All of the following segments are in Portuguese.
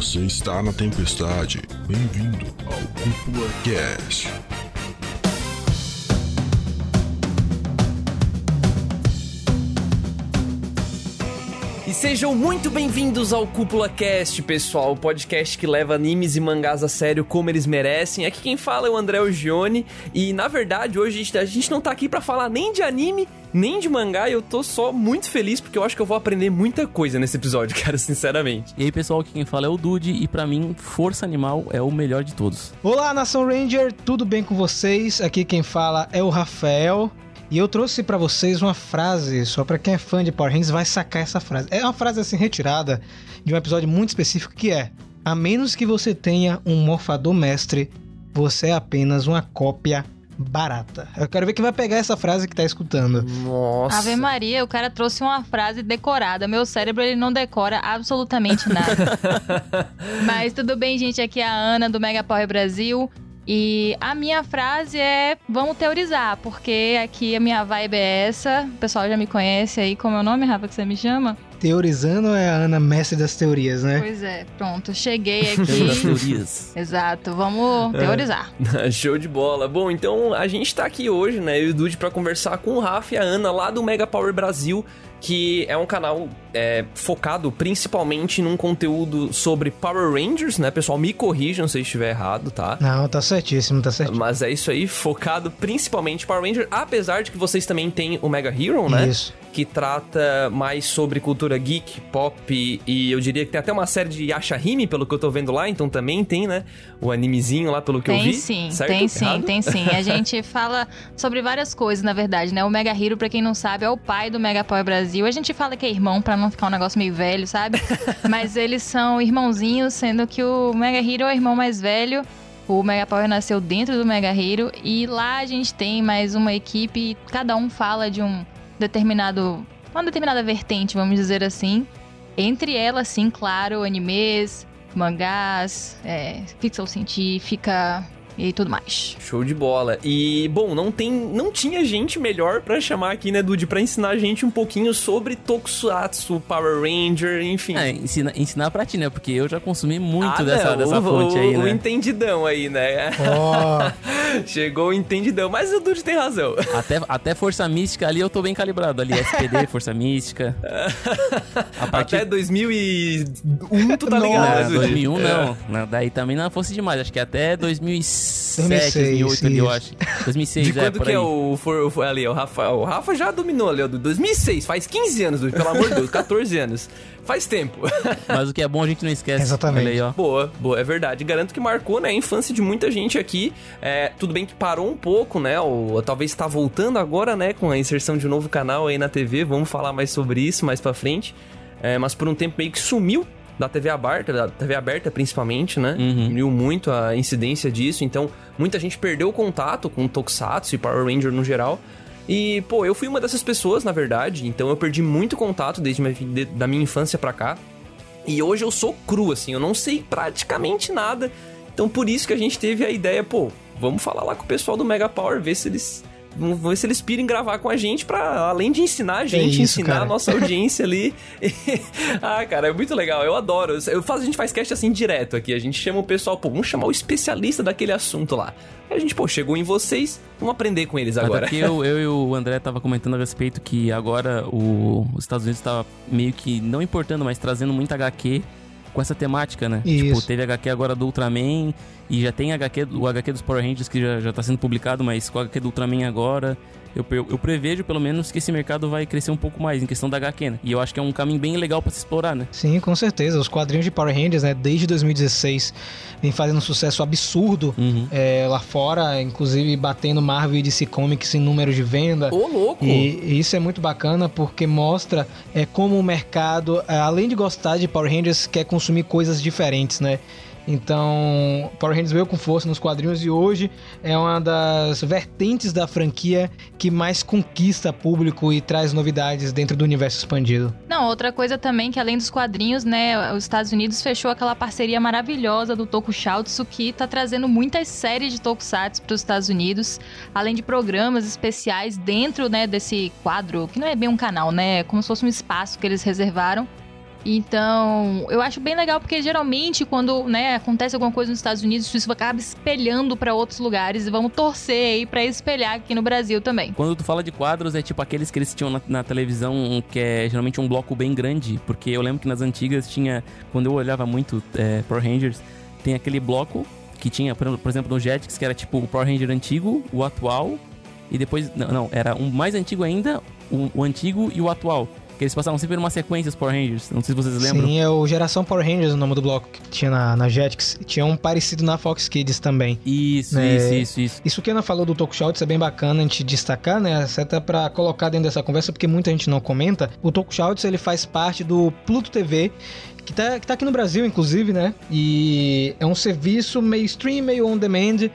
Você está na tempestade. Bem-vindo ao Cúpula Cast. E sejam muito bem-vindos ao Cúpula Cast, pessoal, o podcast que leva animes e mangás a sério como eles merecem. Aqui quem fala é o André Ogione e na verdade hoje a gente, a gente não tá aqui para falar nem de anime, nem de mangá, eu tô só muito feliz porque eu acho que eu vou aprender muita coisa nesse episódio, cara, sinceramente. E aí, pessoal, aqui quem fala é o Dude e para mim, Força Animal é o melhor de todos. Olá, Nação Ranger, tudo bem com vocês? Aqui quem fala é o Rafael. E eu trouxe para vocês uma frase, só para quem é fã de Power Rangers vai sacar essa frase. É uma frase assim retirada de um episódio muito específico que é: a menos que você tenha um morfador mestre, você é apenas uma cópia barata. Eu quero ver quem vai pegar essa frase que tá escutando. Nossa. Ave Maria, o cara trouxe uma frase decorada. Meu cérebro ele não decora absolutamente nada. Mas tudo bem, gente. Aqui é a Ana do Mega Power Brasil. E a minha frase é: vamos teorizar, porque aqui a minha vibe é essa. O pessoal já me conhece aí. Como é o nome, Rafa, que você me chama? Teorizando é a Ana mestre das teorias, né? Pois é, pronto. Cheguei Tema das aqui. teorias. Exato, vamos teorizar. Show de bola. Bom, então a gente tá aqui hoje, né, eu e o Dude, pra conversar com o Rafa e a Ana lá do Mega Power Brasil, que é um canal é, focado principalmente num conteúdo sobre Power Rangers, né, pessoal? Me corrijam se eu estiver errado, tá? Não, tá certíssimo, tá certíssimo. Mas é isso aí, focado principalmente em Power Ranger, apesar de que vocês também têm o Mega Hero, né? Isso. Que trata mais sobre cultura geek, pop e eu diria que tem até uma série de Yashahime, pelo que eu tô vendo lá, então também tem, né? O animezinho lá, pelo que eu Tem vi. sim, certo? tem sim, Errado? tem sim. A gente fala sobre várias coisas, na verdade, né? O Mega Hero, pra quem não sabe, é o pai do Mega Power Brasil. A gente fala que é irmão pra não ficar um negócio meio velho, sabe? Mas eles são irmãozinhos, sendo que o Mega Hero é o irmão mais velho. O Mega Power nasceu dentro do Mega Hero e lá a gente tem mais uma equipe, cada um fala de um determinado, uma determinada vertente, vamos dizer assim. Entre elas, sim, claro, animes, mangás, é, ficção científica e tudo mais. Show de bola. E, bom, não tem, não tinha gente melhor pra chamar aqui, né, Dude, pra ensinar a gente um pouquinho sobre Tokusatsu, Power Ranger, enfim. É, ensina, ensinar pra ti, né? Porque eu já consumi muito Ah, dessa, não, dessa o, fonte aí, o, o né? entendidão aí, né? Ó, Chegou o entendidão, mas o Dude tem razão. Até, até Força Mística ali eu tô bem calibrado. Ali, SPD, Força Mística. A partir... Até 2001 tu tá ligado, né, Não, Dude? 2001 É. não. Não, Daí também não fosse demais. Acho que até 2007, 2006, 2008 ali, eu acho. 2006, De é, quando por que aí. é o, for, for- ali, o Rafa? O Rafa já dominou ali, ó, do 2006, faz 15 anos, pelo amor de Deus, 14 anos. Faz tempo. Mas o que é bom a gente não esquece. Exatamente. Aí, ó. Boa, boa, é verdade. Garanto que marcou, né, a infância de muita gente aqui. É, tudo bem que parou um pouco, né? Ou talvez está voltando agora, né, com a inserção de um novo canal aí na TV. Vamos falar mais sobre isso mais pra frente. É, mas por um tempo meio que sumiu da TV aberta, da TV aberta principalmente, né? Uhum. Diminuiu muito a incidência disso. Então, muita gente perdeu o contato com Tokusatsu e Power Ranger no geral. E, pô, eu fui uma dessas pessoas, na verdade. Então, eu perdi muito contato desde minha, de- da minha infância pra cá. E hoje eu sou cru, assim, eu não sei praticamente nada. Então por isso que a gente teve a ideia, pô, vamos falar lá com o pessoal do Mega Power, ver se eles. Vamos ver se eles pirem gravar com a gente pra, além de ensinar a gente, isso, ensinar cara. a nossa audiência ali. ah, cara, é muito legal, eu adoro. Eu faço, a gente faz cast assim direto aqui. A gente chama o pessoal, pô, vamos chamar o especialista daquele assunto lá. Aí a gente, pô, chegou em vocês, vamos aprender com eles Até agora. porque eu, eu e o André tava comentando a respeito que agora o- os Estados Unidos tava meio que não importando, mas trazendo muita HQ com essa temática, né? Tipo, Isso. teve HQ agora do Ultraman e já tem HQ, o HQ dos Power Rangers que já, já tá sendo publicado, mas com o HQ do Ultraman agora, eu, eu, eu prevejo pelo menos que esse mercado vai crescer um pouco mais em questão da HQ, né? E eu acho que é um caminho bem legal pra se explorar, né? sim, com certeza. Os quadrinhos de Power Rangers, né, desde 2016, vem fazendo um sucesso absurdo Uhum. é, lá fora, inclusive batendo Marvel e DC Comics em números de venda. Ô, louco! E, e isso é muito bacana porque mostra é, como o mercado, é, além de gostar de Power Rangers, quer consumir coisas diferentes, né? Então, Power Rangers veio com força nos quadrinhos e hoje é uma das vertentes da franquia que mais conquista público e traz novidades dentro do universo expandido. Não, outra coisa também que além dos quadrinhos, né, os Estados Unidos fechou aquela parceria maravilhosa do Tokusatsu que tá trazendo muitas séries de Tokusatsu para os Estados Unidos, além de programas especiais dentro, né, desse quadro, que não é bem um canal, né, é como se fosse um espaço que eles reservaram Então, eu acho bem legal porque geralmente quando, né, acontece alguma coisa nos Estados Unidos, isso acaba espelhando para outros lugares e vamos torcer aí para espelhar aqui no Brasil também. Quando tu fala de quadros, é tipo aqueles que eles tinham na, na, televisão, que é geralmente um bloco bem grande, porque eu lembro que nas antigas tinha, quando eu olhava muito é, Power Rangers, tem aquele bloco que tinha, por exemplo, no Jetix, que era tipo o Power Ranger antigo, o atual, e depois, não, não era um mais antigo ainda, o, o antigo e o atual. Que eles passavam sempre numa sequência os Power Rangers. Não sei se vocês lembram. Sim, é o Geração Power Rangers, o nome do bloco que tinha na, na Jetix. Tinha um parecido na Fox Kids também. Isso, é, isso, isso, isso. Isso que a Ana falou do Tokushoutsu é bem bacana a gente destacar, né? Até pra colocar dentro dessa conversa, porque muita gente não comenta. O Tokushoutsu, ele faz parte do Pluto TV, que tá, que tá aqui no Brasil, inclusive, né? E é um serviço meio stream, meio on demand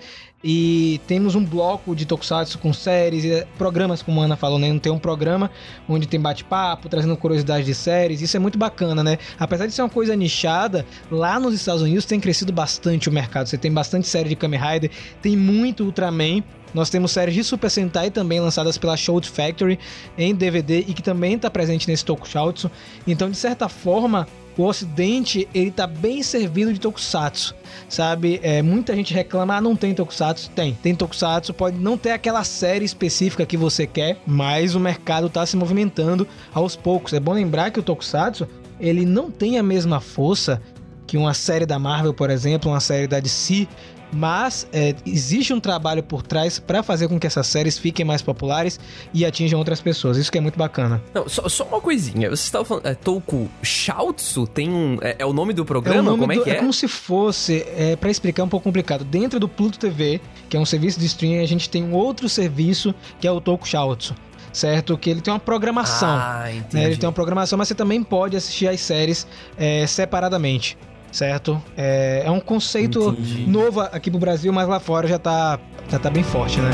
e temos um bloco de tokusatsu com séries e programas, como a Ana falou, né? Não tem um programa onde tem bate-papo, trazendo curiosidades de séries. Isso é muito bacana, né? Apesar de ser uma coisa nichada, lá nos Estados Unidos tem crescido bastante o mercado. Você tem bastante série de Kamen Rider, tem muito Ultraman. Nós temos séries de Super Sentai também lançadas pela Shout Factory em DVD e que também está presente nesse Tokusatsu. Então, de certa forma, o Ocidente ele tá bem servido de Tokusatsu, sabe? É, muita gente reclama, ah, não tem Tokusatsu. Tem, tem Tokusatsu, pode não ter aquela série específica que você quer, mas o mercado tá se movimentando aos poucos. É bom lembrar que o Tokusatsu, ele não tem a mesma força que uma série da Marvel, por exemplo, uma série da DC, mas é, existe um trabalho por trás para fazer com que essas séries fiquem mais populares e atinjam outras pessoas. Isso que é muito bacana. Não, só, só uma coisinha. Você estava falando. É, Toku Shoutsu tem um. É, é, o nome do programa? É nome como é do, que é? É como se fosse. É, para explicar um pouco complicado. Dentro do Pluto TV, que é um serviço de streaming, a gente tem um outro serviço que é o Toku Shoutsu certo? Que ele tem uma programação. Ah, entendi. Né? Ele tem uma programação, mas você também pode assistir as séries é, separadamente certo? É, é um conceito Entendi. novo aqui pro Brasil, mas lá fora já tá, já tá bem forte, né?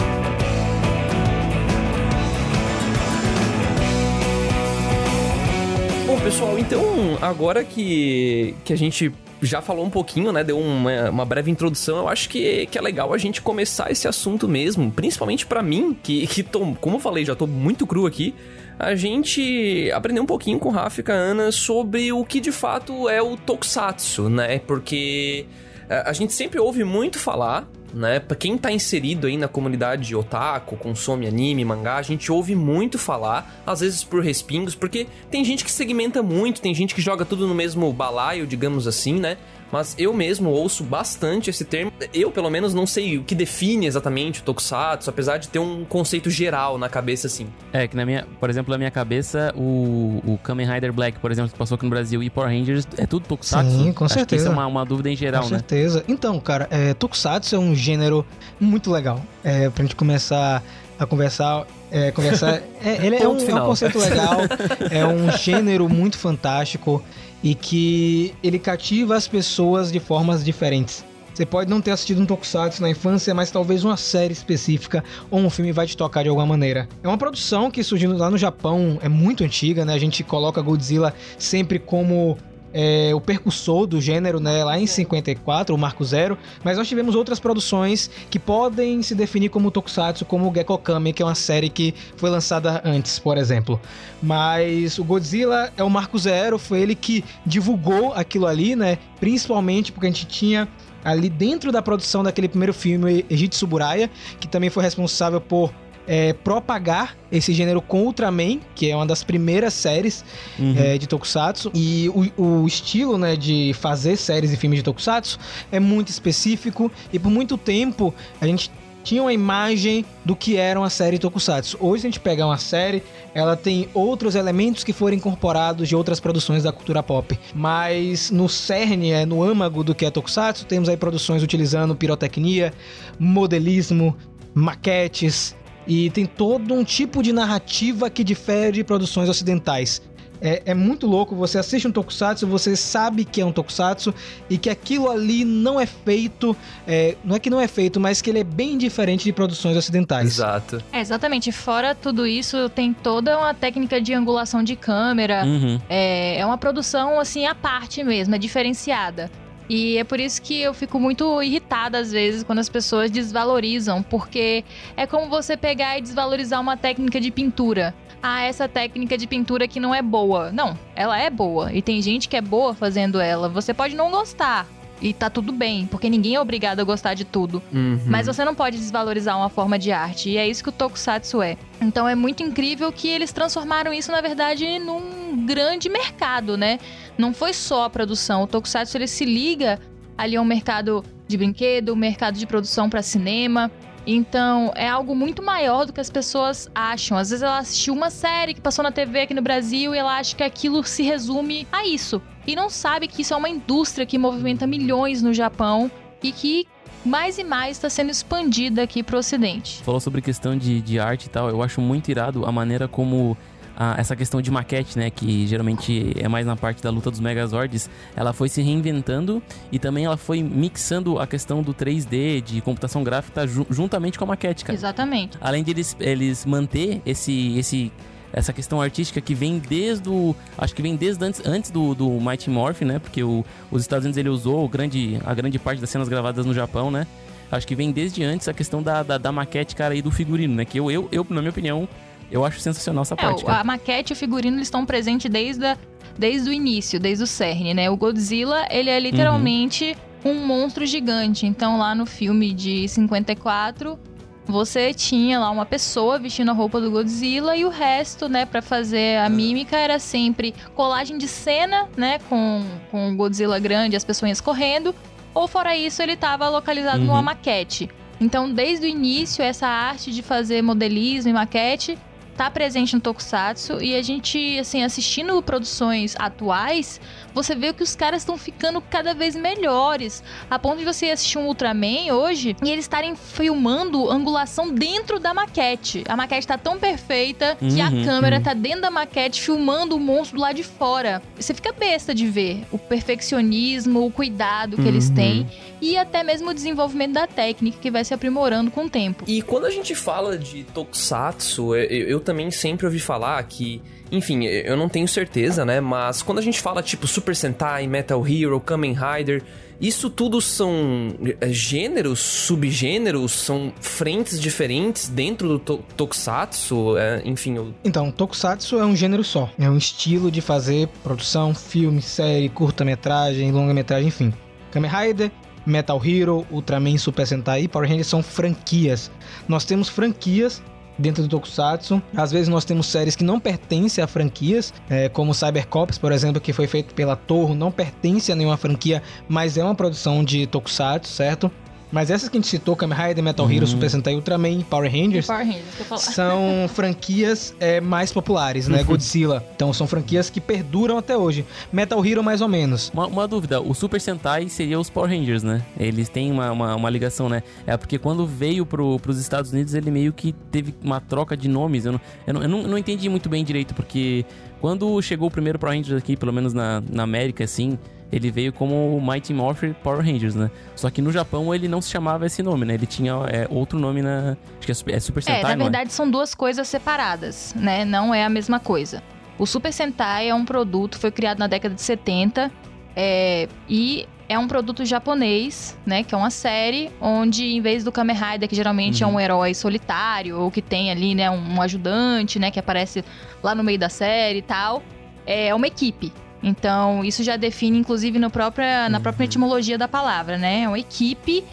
Bom, pessoal, então agora que, que a gente já falou um pouquinho, né? Deu uma, uma breve introdução. Eu acho que, que é legal a gente começar esse assunto mesmo. Principalmente para mim, que, que tô, como eu falei, já tô muito cru aqui a gente aprendeu um pouquinho com o Rafa e com a Ana sobre o que de fato é o Tokusatsu, né? Porque é, a gente sempre ouve muito falar, né? Pra quem tá inserido aí na comunidade otaku, consome anime, mangá, a gente ouve muito falar, às vezes por respingos, porque tem gente que segmenta muito, tem gente que joga tudo no mesmo balaio, digamos assim, né? Mas eu mesmo ouço bastante esse termo. Eu, pelo menos, não sei o que define exatamente o Tokusatsu, apesar de ter um conceito geral na cabeça, assim. É, que na minha, por exemplo, na minha cabeça, o, o Kamen Rider Black, por exemplo, que passou aqui no Brasil, e Power Rangers, é tudo Tokusatsu? Sim, com Acho certeza. isso é uma, uma dúvida em geral, com né? Com certeza. Então, cara, é, Tokusatsu é um gênero muito legal. É, pra gente começar a conversar. É, conversar é, ele é um, é um conceito legal, é um gênero muito fantástico e que ele cativa as pessoas de formas diferentes. Você pode não ter assistido um Tokusatsu na infância, mas talvez uma série específica ou um filme vai te tocar de alguma maneira. É uma produção que surgiu lá no Japão, é muito antiga, né? A gente coloca Godzilla sempre como é, o percussor do gênero, né, lá em 54, o Marco Zero, mas nós tivemos outras produções que podem se definir como tokusatsu, como o Gekko Kame, que é uma série que foi lançada antes, por exemplo. Mas o Godzilla é o Marco Zero, foi ele que divulgou aquilo ali, né, principalmente porque a gente tinha ali dentro da produção daquele primeiro filme, Egito Suburaya, que também foi responsável por é, propagar esse gênero com Ultraman, que é uma das primeiras séries uhum. é, de Tokusatsu. E o, o, estilo né, de fazer séries e filmes de Tokusatsu é muito específico. E por muito tempo a gente tinha uma imagem do que era uma série Tokusatsu. Hoje, a gente pega uma série, ela tem outros elementos que foram incorporados de outras produções da cultura pop. Mas no cerne, é, no âmago do que é Tokusatsu, temos aí produções utilizando pirotecnia, modelismo, maquetes, e tem todo um tipo de narrativa que difere de produções ocidentais. É, é, muito louco, você assiste um tokusatsu, você sabe que é um tokusatsu e que aquilo ali não é feito, é, não é que não é feito, mas que ele é bem diferente de produções ocidentais. Exato. É, exatamente. Fora tudo isso, tem toda uma técnica de angulação de câmera. Uhum. É, é uma produção, assim, à parte mesmo, é diferenciada. E é por isso que eu fico muito irritada às vezes quando as pessoas desvalorizam, porque é como você pegar e desvalorizar uma técnica de pintura. ah, essa técnica de pintura que não é boa. Não, ela é boa. E tem gente que é boa fazendo ela. Você pode não gostar. E tá tudo bem, porque ninguém é obrigado a gostar de tudo. Uhum. Mas você não pode desvalorizar uma forma de arte. E é isso que o Tokusatsu é. Então é muito incrível que eles transformaram isso, na verdade, num grande mercado, né? Não foi só a produção. O Tokusatsu ele se liga ali ao mercado de brinquedo, mercado de produção para cinema. Então, é algo muito maior do que as pessoas acham. Às vezes ela assistiu uma série que passou na TV aqui no Brasil e ela acha que aquilo se resume a isso. E não sabe que isso é uma indústria que movimenta milhões no Japão e que mais e mais está sendo expandida aqui pro ocidente. Falou sobre questão de, de arte e tal. Eu acho muito irado a maneira como a- essa questão de maquete, né, que geralmente é mais na parte da luta dos Megazords, ela foi se reinventando e também ela foi mixando a questão do 3D, de computação gráfica, ju- juntamente com a maquete, cara. Exatamente. Além de eles, eles manter esse, esse, essa questão artística que vem desde o. Acho que vem desde antes, antes do, do Mighty Morphin, né? Porque o, os Estados Unidos ele usou grande, a grande parte das cenas gravadas no Japão, né? Acho que vem desde antes a questão da, da, da maquete, cara, e do figurino, né? Que eu, eu, eu, na minha opinião, eu acho sensacional essa É, parte, cara. a maquete e o figurino eles estão presentes desde, a- desde o início, desde o CERN, né? O Godzilla, ele é literalmente um monstro gigante. Então, lá no filme de 54, você tinha lá uma pessoa vestindo a roupa do Godzilla e o resto, né, pra fazer a mímica era sempre colagem de cena, né, com, com o Godzilla grande, as pessoas correndo, ou fora isso, ele tava localizado Uhum. numa maquete. Então, desde o início, essa arte de fazer modelismo e maquete tá presente no Tokusatsu e a gente, assim, assistindo produções atuais, você vê que os caras estão ficando cada vez melhores. A ponto de você assistir um Ultraman hoje e eles estarem filmando angulação dentro da maquete. A maquete tá tão perfeita que a Uhum, câmera uhum. tá dentro da maquete filmando o monstro do lado de fora. Você fica besta de ver o perfeccionismo, o cuidado que eles Uhum. têm e até mesmo o desenvolvimento da técnica que vai se aprimorando com o tempo. E quando a gente fala de Tokusatsu, eu, eu também sempre ouvi falar que, enfim, eu não tenho certeza, né? Mas quando a gente fala tipo Super Sentai, Metal Hero, Kamen Rider, isso tudo são é, gêneros, subgêneros, são frentes diferentes dentro do to Tokusatsu, é, enfim, eu- Então, Tokusatsu é um gênero só. É um estilo de fazer produção, filme, série, curta-metragem, longa-metragem, enfim. Kamen Rider, Metal Hero, Ultraman, Super Sentai e Power Rangers são franquias. Nós temos franquias dentro do Tokusatsu. Às vezes nós temos séries que não pertencem a franquias, é, como Cybercops, por exemplo, que foi feito pela Torre, não pertence a nenhuma franquia, mas é uma produção de Tokusatsu, certo? Mas essas que a gente citou, Kamen Rider, Metal Hero, Super Sentai, Ultraman, Power Rangers, Power Rangers, que eu falo. são franquias é, mais populares, né? Godzilla. Então são franquias que perduram até hoje. Metal Hero mais ou menos. Uma, uma dúvida, o Super Sentai seria os Power Rangers, né? Eles têm uma, uma, uma ligação, né? É porque quando veio pro, pros Estados Unidos, ele meio que teve uma troca de nomes. Eu não, eu não, eu não, eu não entendi muito bem direito, porque quando chegou o primeiro Power Rangers aqui, pelo menos na, na América, assim, ele veio como o Mighty Morphin Power Rangers, né? Só que no Japão ele não se chamava esse nome, né? Ele tinha é, outro nome na... Acho que é Super, é Super Sentai, É, na é? verdade são duas coisas separadas, né? Não é a mesma coisa. O Super Sentai é um produto, foi criado na década de 70 é, e é um produto japonês, né? Que é uma série onde, em vez do Kamen Rider, que geralmente é Uhum. um herói solitário ou que tem ali, né, um ajudante, né, que aparece lá no meio da série e tal, é uma equipe. Então, isso já define, inclusive, no própria, na própria etimologia da palavra, né? É uma equipe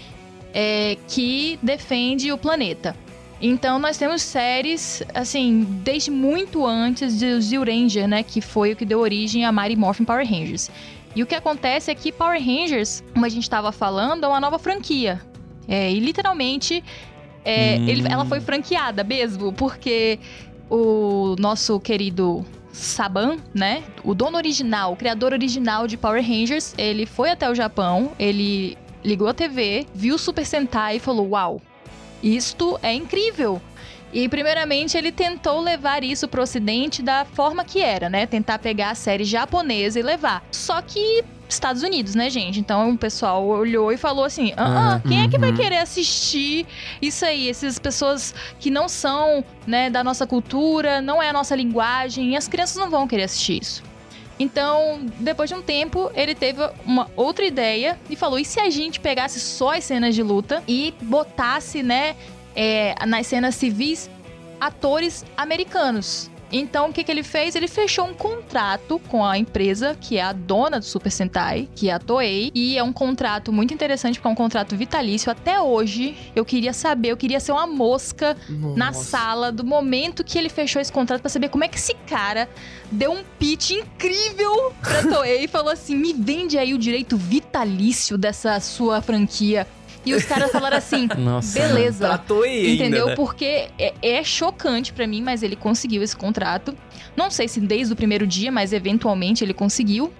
é, que defende o planeta. Então nós temos séries, assim, desde muito antes de Zio Ranger, né? Que foi o que deu origem a Mighty Morphin Power Rangers. E o que acontece é que Power Rangers, como a gente estava falando, é uma nova franquia. É, e literalmente é, Hum. ele- ela foi franqueada mesmo, porque o nosso querido Saban, né? O dono original, o criador original de Power Rangers, ele foi até o Japão, ele ligou a TV, viu Super Sentai e falou: Uau, isto é incrível. E primeiramente ele tentou levar isso pro ocidente da forma que era, né? Tentar pegar a série japonesa e levar. Só que Estados Unidos, né, gente? Então o pessoal olhou e falou assim: ah, ah, quem é que vai Uhum. querer assistir isso aí? Essas pessoas que não são, né, da nossa cultura, não é a nossa linguagem, e as crianças não vão querer assistir isso. Então, depois de um tempo, ele teve uma outra ideia e falou: e se a gente pegasse só as cenas de luta e botasse, né, é, nas cenas civis, atores americanos? Então, o que, que ele fez? Ele fechou um contrato com a empresa que é a dona do Super Sentai, que é a Toei. E é um contrato muito interessante, porque é um contrato vitalício. Até hoje, eu queria saber, eu queria ser uma mosca na Nossa. sala do momento que ele fechou esse contrato pra saber como é que esse cara deu um pitch incrível pra Toei e falou assim: me vende aí o direito vitalício dessa sua franquia. E os caras falaram assim: Nossa. beleza. Pra Toei ainda, Entendeu? né? Porque é, é chocante pra mim, mas ele conseguiu esse contrato. Não sei se desde o primeiro dia, mas eventualmente ele conseguiu.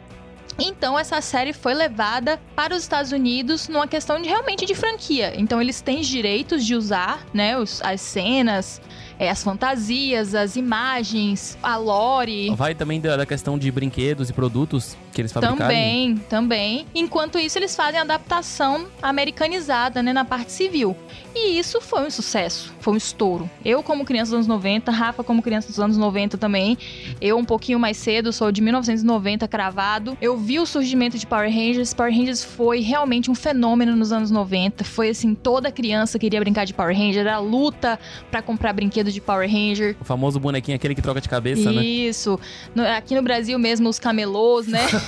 Então essa série foi levada para os Estados Unidos numa questão de realmente de franquia. Então eles têm direitos de usar, né, os- as cenas, é, as fantasias, as imagens, a lore. Vai também da, da questão de brinquedos e produtos que eles fabricaram. Também, também. Enquanto isso, eles fazem adaptação americanizada, né, na parte civil. E isso foi um sucesso, foi um estouro. Eu, como criança dos anos 90, Rafa, como criança dos anos 90 também. Eu, um pouquinho mais cedo, sou de 1990 cravado. Eu vi o surgimento de Power Rangers. Power Rangers foi realmente um fenômeno nos anos 90. Foi assim, toda criança queria brincar de Power Ranger. Era luta pra comprar brinquedo de Power Ranger. O famoso bonequinho, aquele que troca de cabeça, né? Isso. Aqui no Brasil mesmo, os camelôs, né?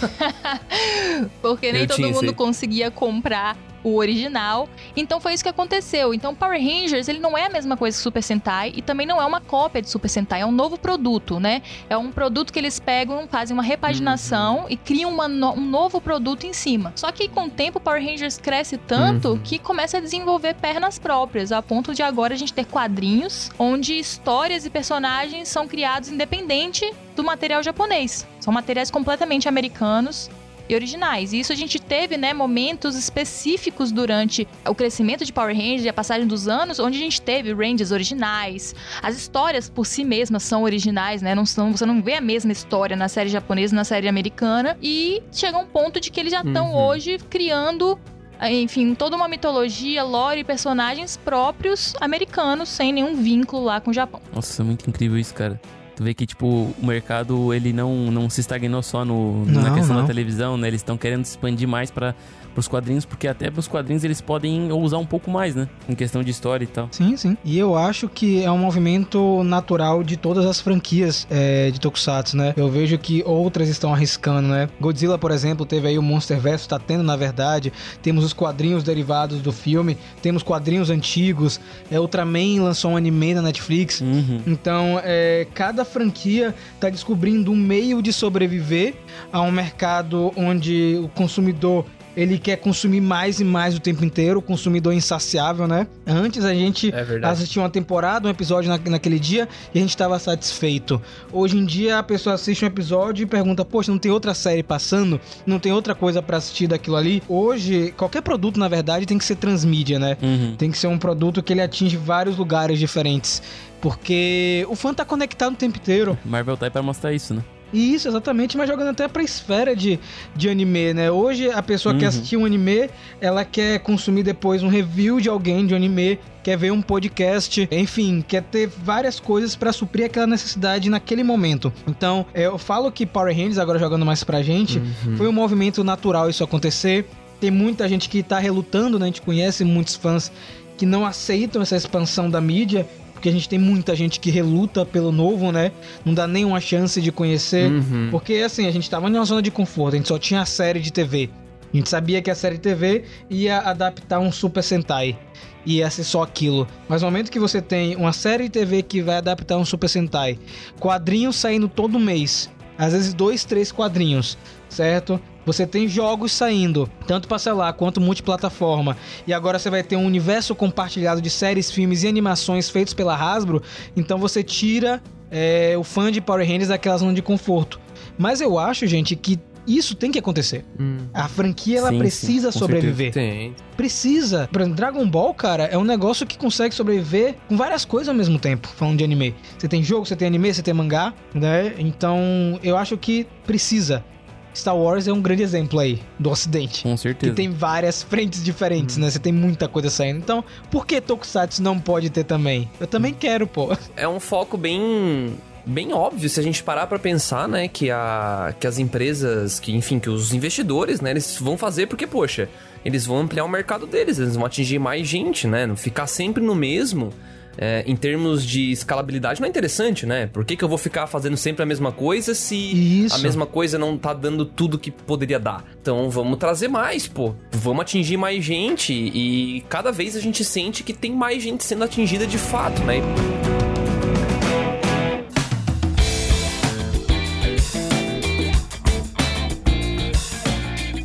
Porque nem todo mundo conseguia comprar o original. Então foi isso que aconteceu. Então Power Rangers, ele não é a mesma coisa que Super Sentai e também não é uma cópia de Super Sentai, é um novo produto, né? É um produto que eles pegam, fazem uma repaginação e criam uma um novo produto em cima. Só que com o tempo o Power Rangers cresce tanto Uhum. que começa a desenvolver pernas próprias, a ponto de agora a gente ter quadrinhos onde histórias e personagens são criados independente do material japonês. São materiais completamente americanos e originais. E isso a gente teve, né, momentos específicos durante o crescimento de Power Rangers e a passagem dos anos, onde a gente teve Rangers originais. As histórias por si mesmas são originais, né? Não são, você não vê a mesma história na série japonesa e na série americana. E chega um ponto de que eles já estão Uhum. hoje criando enfim, toda uma mitologia, lore e personagens próprios americanos, sem nenhum vínculo lá com o Japão. Nossa, é muito incrível isso, cara. Tu vê que, tipo, o mercado, ele não, não se estagnou só no, na Não, questão não. da televisão, né? Eles estão querendo se expandir mais para os quadrinhos, porque até pros quadrinhos eles podem ousar um pouco mais, né? Em questão de história e tal. Sim, sim. E eu acho que é um movimento natural de todas as franquias é, de Tokusatsu, né? Eu vejo que outras estão arriscando, né? Godzilla, por exemplo, teve aí o Monsterverse, tá tendo, na verdade. Temos os quadrinhos derivados do filme, temos quadrinhos antigos. É, Ultraman lançou um anime na Netflix. Uhum. Então, é, cada franquia está descobrindo um meio de sobreviver a um mercado onde o consumidor ele quer consumir mais e mais o tempo inteiro, o consumidor insaciável, né? Antes a gente É assistia uma temporada, um episódio na- naquele dia e a gente estava satisfeito. Hoje em dia a pessoa assiste um episódio e pergunta: Poxa, não tem outra série passando? Não tem outra coisa para assistir daquilo ali? Hoje, qualquer produto, na verdade, tem que ser transmídia, né? Uhum. Tem que ser um produto que ele atinge vários lugares diferentes. Porque o fã tá conectado o tempo inteiro. Marvel tá aí pra mostrar isso, né? E isso, exatamente, mas jogando até pra esfera de, de anime, né? Hoje a pessoa quer Uhum. assistir um anime, ela quer consumir depois um review de alguém de um anime, quer ver um podcast, enfim, quer ter várias coisas pra suprir aquela necessidade naquele momento. Então, eu falo que Power Rangers, agora jogando mais pra gente, Uhum. foi um movimento natural isso acontecer. Tem muita gente que tá relutando, né? A gente conhece muitos fãs que não aceitam essa expansão da mídia, porque a gente tem muita gente que reluta pelo novo, né? Não dá nenhuma chance de conhecer. Uhum. Porque assim, a gente tava numa zona de conforto, a gente só tinha a série de TV. A gente sabia que a série de TV ia adaptar um Super Sentai. Ia ser só aquilo. Mas no momento que você tem uma série de TV que vai adaptar um Super Sentai, quadrinhos saindo todo mês, às vezes dois, três quadrinhos, certo? Você tem jogos saindo, tanto para celular quanto multiplataforma. E agora você vai ter um universo compartilhado de séries, filmes e animações feitos pela Hasbro. Então você tira é, o fã de Power Rangers daquela zona de conforto. Mas eu acho, gente, que isso tem que acontecer. Hum. A franquia ela Sim, sim, precisa com sobreviver. Tem. Precisa. Por exemplo, Dragon Ball, cara, é um negócio que consegue sobreviver com várias coisas ao mesmo tempo, falando de anime. Você tem jogo, você tem anime, você tem mangá, né? Então, eu acho que precisa. Star Wars é um grande exemplo aí do ocidente. Com Que certeza. tem várias frentes diferentes, né? Você tem muita coisa saindo. Então, por que Tokusatsu não pode ter também? Eu também quero, pô. É um foco bem bem óbvio se a gente parar pra pensar, né, que a que as empresas, que enfim, que os investidores, né, eles vão fazer porque poxa, eles vão ampliar o mercado deles, eles vão atingir mais gente, né? Não ficar sempre no mesmo é, em termos de escalabilidade, não é interessante, né? Por que, que eu vou ficar fazendo sempre a mesma coisa se Isso. a mesma coisa não tá dando tudo que poderia dar? Então vamos trazer mais, pô. Vamos atingir mais gente e cada vez a gente sente que tem mais gente sendo atingida de fato, né?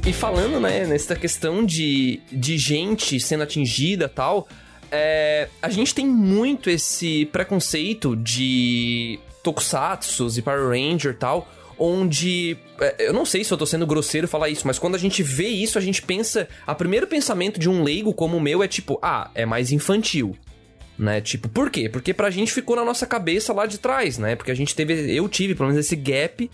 E falando, né, nessa questão de, de gente sendo atingida tal, é, a gente tem muito esse preconceito de tokusatsu e Power Ranger e tal, onde é, eu não sei se eu tô sendo grosseiro falar isso, mas quando a gente vê isso, a gente pensa, a primeiro pensamento de um leigo como o meu é tipo, ah, é mais infantil. Né? Tipo, por quê? Porque pra gente ficou na nossa cabeça lá de trás, né? Porque a gente teve, eu tive pelo menos esse gap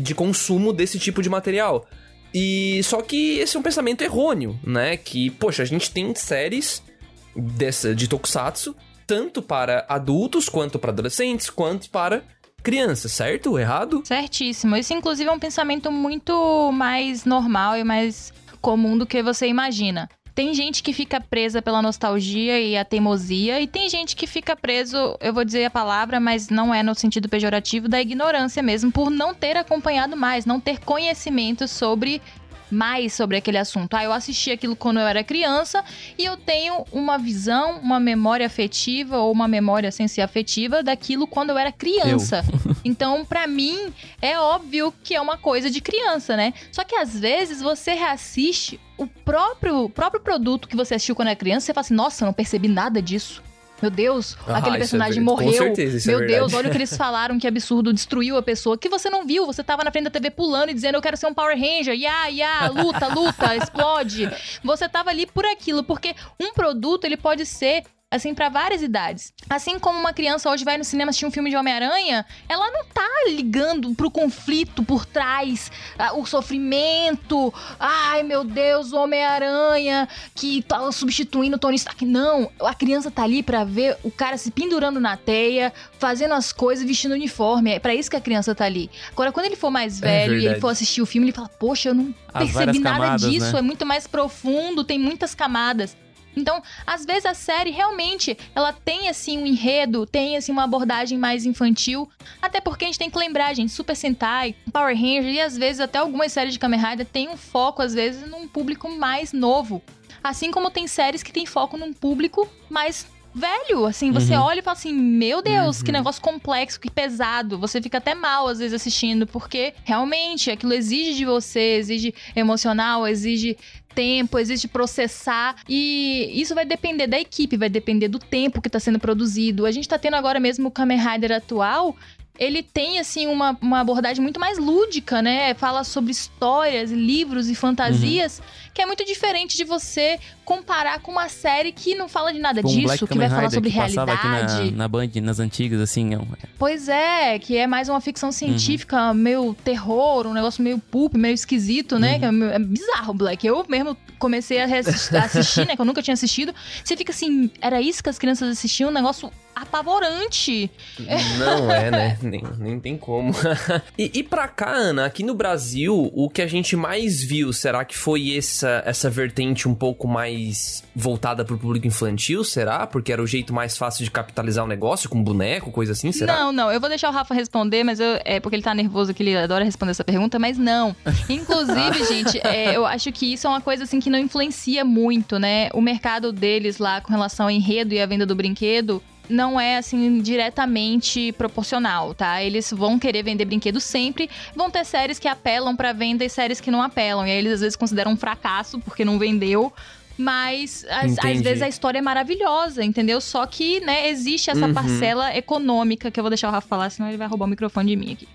de consumo desse tipo de material. E só que esse é um pensamento errôneo, né? Que, poxa, a gente tem séries dessa de tokusatsu tanto para adultos quanto para adolescentes, quanto para crianças, certo? Errado? Certíssimo. Isso, inclusive, é um pensamento muito mais normal e mais comum do que você imagina. Tem gente que fica presa pela nostalgia e a teimosia, e tem gente que fica preso, eu vou dizer a palavra, mas não é no sentido pejorativo, da ignorância mesmo, por não ter acompanhado mais, não ter conhecimento sobre mais sobre aquele assunto. Ah, eu assisti aquilo quando eu era criança e eu tenho uma visão, uma memória afetiva ou uma memória sem ser afetiva daquilo quando eu era criança. Então, pra mim, é óbvio que é uma coisa de criança, né? Só que às vezes você reassiste o próprio, próprio produto que você assistiu quando era criança e você fala assim: nossa, eu não percebi nada disso. Meu Deus, Ah, aquele é personagem com morreu. certeza, isso é Meu verdade. Deus, olha o que eles falaram, que absurdo, destruiu a pessoa. Que você não viu, você tava na frente da TV pulando e dizendo, eu quero ser um Power Ranger, ya, ya, luta, luta, explode. Você tava ali por aquilo, porque um produto, ele pode ser assim, pra várias idades. Assim como uma criança hoje vai no cinema assistir um filme de Homem-Aranha, ela não tá ligando pro conflito por trás, ah, o sofrimento. Ai, meu Deus, o Homem-Aranha que tá substituindo o Tony Stark. Não, a criança tá ali pra ver o cara se pendurando na teia, fazendo as coisas, vestindo uniforme. É pra isso que a criança tá ali. Agora, quando ele for mais velho e ele for assistir o filme, ele fala: Poxa, eu não As percebi nada camadas, disso, né? é muito mais profundo, tem muitas camadas. Então, às vezes a série realmente, ela tem assim um enredo, tem assim uma abordagem mais infantil, até porque a gente tem que lembrar, gente, Super Sentai, Power Ranger e às vezes até algumas séries de Kamen Rider tem um foco às vezes num público mais novo. Assim como tem séries que tem foco num público mais velho, assim, você olha e fala assim, meu Deus, que negócio complexo, que pesado. Você fica até mal às vezes assistindo, porque realmente aquilo exige de você, exige emocional, exige tempo, exige processar e isso vai depender da equipe, vai depender do tempo que tá sendo produzido. A gente tá tendo agora mesmo o Kamen Rider atual, ele tem, assim, uma, uma abordagem muito mais lúdica, né? Fala sobre histórias, livros e fantasias, que é muito diferente de você comparar com uma série que não fala de nada Com o disso, Black que vai falar Rider sobre que realidade. aqui na, na Band, nas antigas, assim, é um- Pois é, que é mais uma ficção científica, meio terror, um negócio meio pulp, meio esquisito, né? Que é, é bizarro, Black. Eu mesmo comecei a, a assistir, né? Que eu nunca tinha assistido. Você fica assim, era isso que as crianças assistiam? Um negócio apavorante. Não é, né? Nem, nem tem como. e, e pra cá, Ana, aqui no Brasil, o que a gente mais viu, será que foi essa, essa vertente um pouco mais voltada pro público infantil, será? Porque era o jeito mais fácil de capitalizar o negócio, com boneco, coisa assim, será? Não, não, eu vou deixar o Rafa responder, mas eu, é porque ele tá nervoso que ele adora responder essa pergunta, mas não. Inclusive, gente, é, eu acho que isso é uma coisa assim que não influencia muito, né? O mercado deles lá com relação ao enredo e a venda do brinquedo não é assim diretamente proporcional, tá? Eles vão querer vender brinquedo sempre, vão ter séries que apelam pra venda e séries que não apelam. E aí eles às vezes consideram um fracasso porque não vendeu. Mas às, às vezes a história é maravilhosa, entendeu? Só que, né, existe essa Uhum. parcela econômica que eu vou deixar o Rafa falar, senão ele vai roubar o microfone de mim aqui.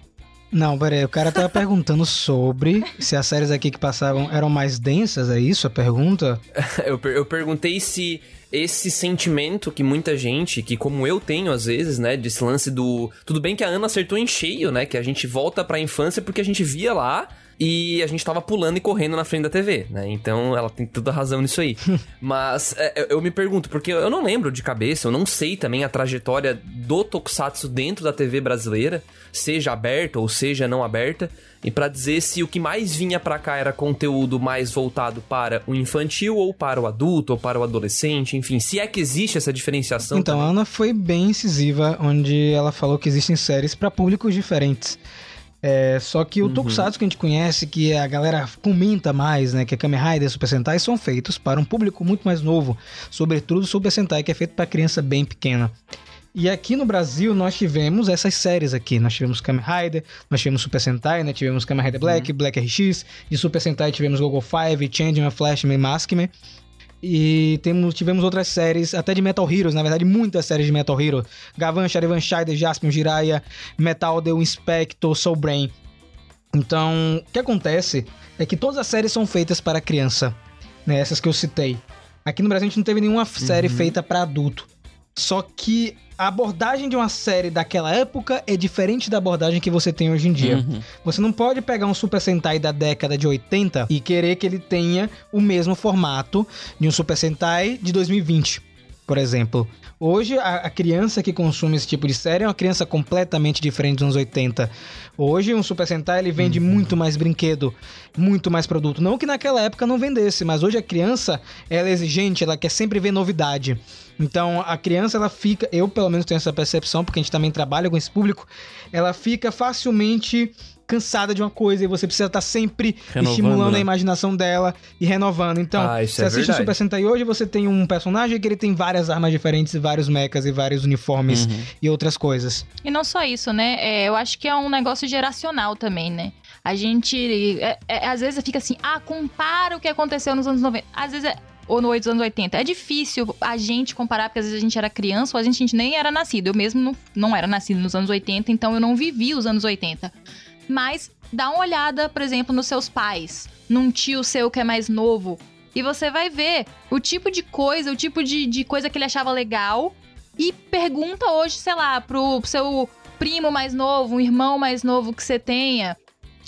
Não, peraí, o cara tava perguntando sobre se as séries aqui que passavam eram mais densas, é isso a pergunta? Eu, per- eu perguntei se esse sentimento que muita gente, que como eu tenho às vezes, né, desse lance do. Tudo bem que a Ana acertou em cheio, né? Que a gente volta pra infância porque a gente via lá e a gente tava pulando e correndo na frente da TV, né? Então ela tem toda a razão nisso aí. Mas é, eu me pergunto, porque eu não lembro de cabeça, eu não sei também a trajetória do Tokusatsu dentro da TV brasileira, seja aberta ou seja não aberta, e para dizer se o que mais vinha para cá era conteúdo mais voltado para o infantil ou para o adulto ou para o adolescente, enfim, se é que existe essa diferenciação. Então, também. a Ana foi bem incisiva, onde ela falou que existem séries para públicos diferentes. É, só que o Uhum. Tokusatsu que a gente conhece, que a galera comenta mais, né, que é Kamen Rider e Super Sentai, são feitos para um público muito mais novo, sobretudo Super Sentai, que é feito para criança bem pequena. E aqui no Brasil nós tivemos essas séries aqui. Nós tivemos Kamen Rider, nós tivemos Super Sentai, né? Tivemos Kamen Rider Black, Black RX, de Super Sentai tivemos Gogo 5, Changeman, Flashman, Maskman. E temos, tivemos outras séries, até de Metal Heroes, na verdade, muitas séries de Metal Hero. Gavan, Charivan, Shider, Jaspion, Jiraiya, Metal, The Inspector, Soul Brain. Então, o que acontece é que todas as séries são feitas para criança, né? Essas que eu citei. Aqui no Brasil a gente não teve nenhuma série feita para adulto. Só que a abordagem de uma série daquela época é diferente da abordagem que você tem hoje em dia. Uhum. Você não pode pegar um Super Sentai da década de 80 e querer que ele tenha o mesmo formato de um Super Sentai de 2020, por exemplo. Hoje, a, a criança que consome esse tipo de série é uma criança completamente diferente dos anos 80. Hoje, um Super Sentai ele vende muito mais brinquedo, muito mais produto. Não que naquela época não vendesse, mas hoje a criança ela é exigente, ela quer sempre ver novidade. Então, a criança, ela fica, eu pelo menos tenho essa percepção, porque a gente também trabalha com esse público, ela fica facilmente cansada de uma coisa e você precisa estar sempre Renovando, estimulando né? a imaginação dela e renovando. Então, Ah, você é assiste o. Super Sentai hoje, você tem um personagem que ele tem várias armas diferentes, e vários mechas e vários uniformes Uhum. e outras coisas. E não só isso, né? É, eu acho que é um negócio geracional também, né? A gente, é- é- às vezes fica assim, ah, compara o que aconteceu nos anos 90. Às vezes é, ou no 8 dos anos 80. É difícil a gente comparar, porque às vezes a gente era criança ou a gente, a gente nem era nascido. Eu mesmo não, não era nascido nos anos 80, então eu não vivi os anos 80. Mas dá uma olhada, por exemplo, nos seus pais, num tio seu que é mais novo, e você vai ver o tipo de coisa, o tipo de, de coisa que ele achava legal, e pergunta hoje, sei lá, pro seu primo mais novo, um irmão mais novo que você tenha,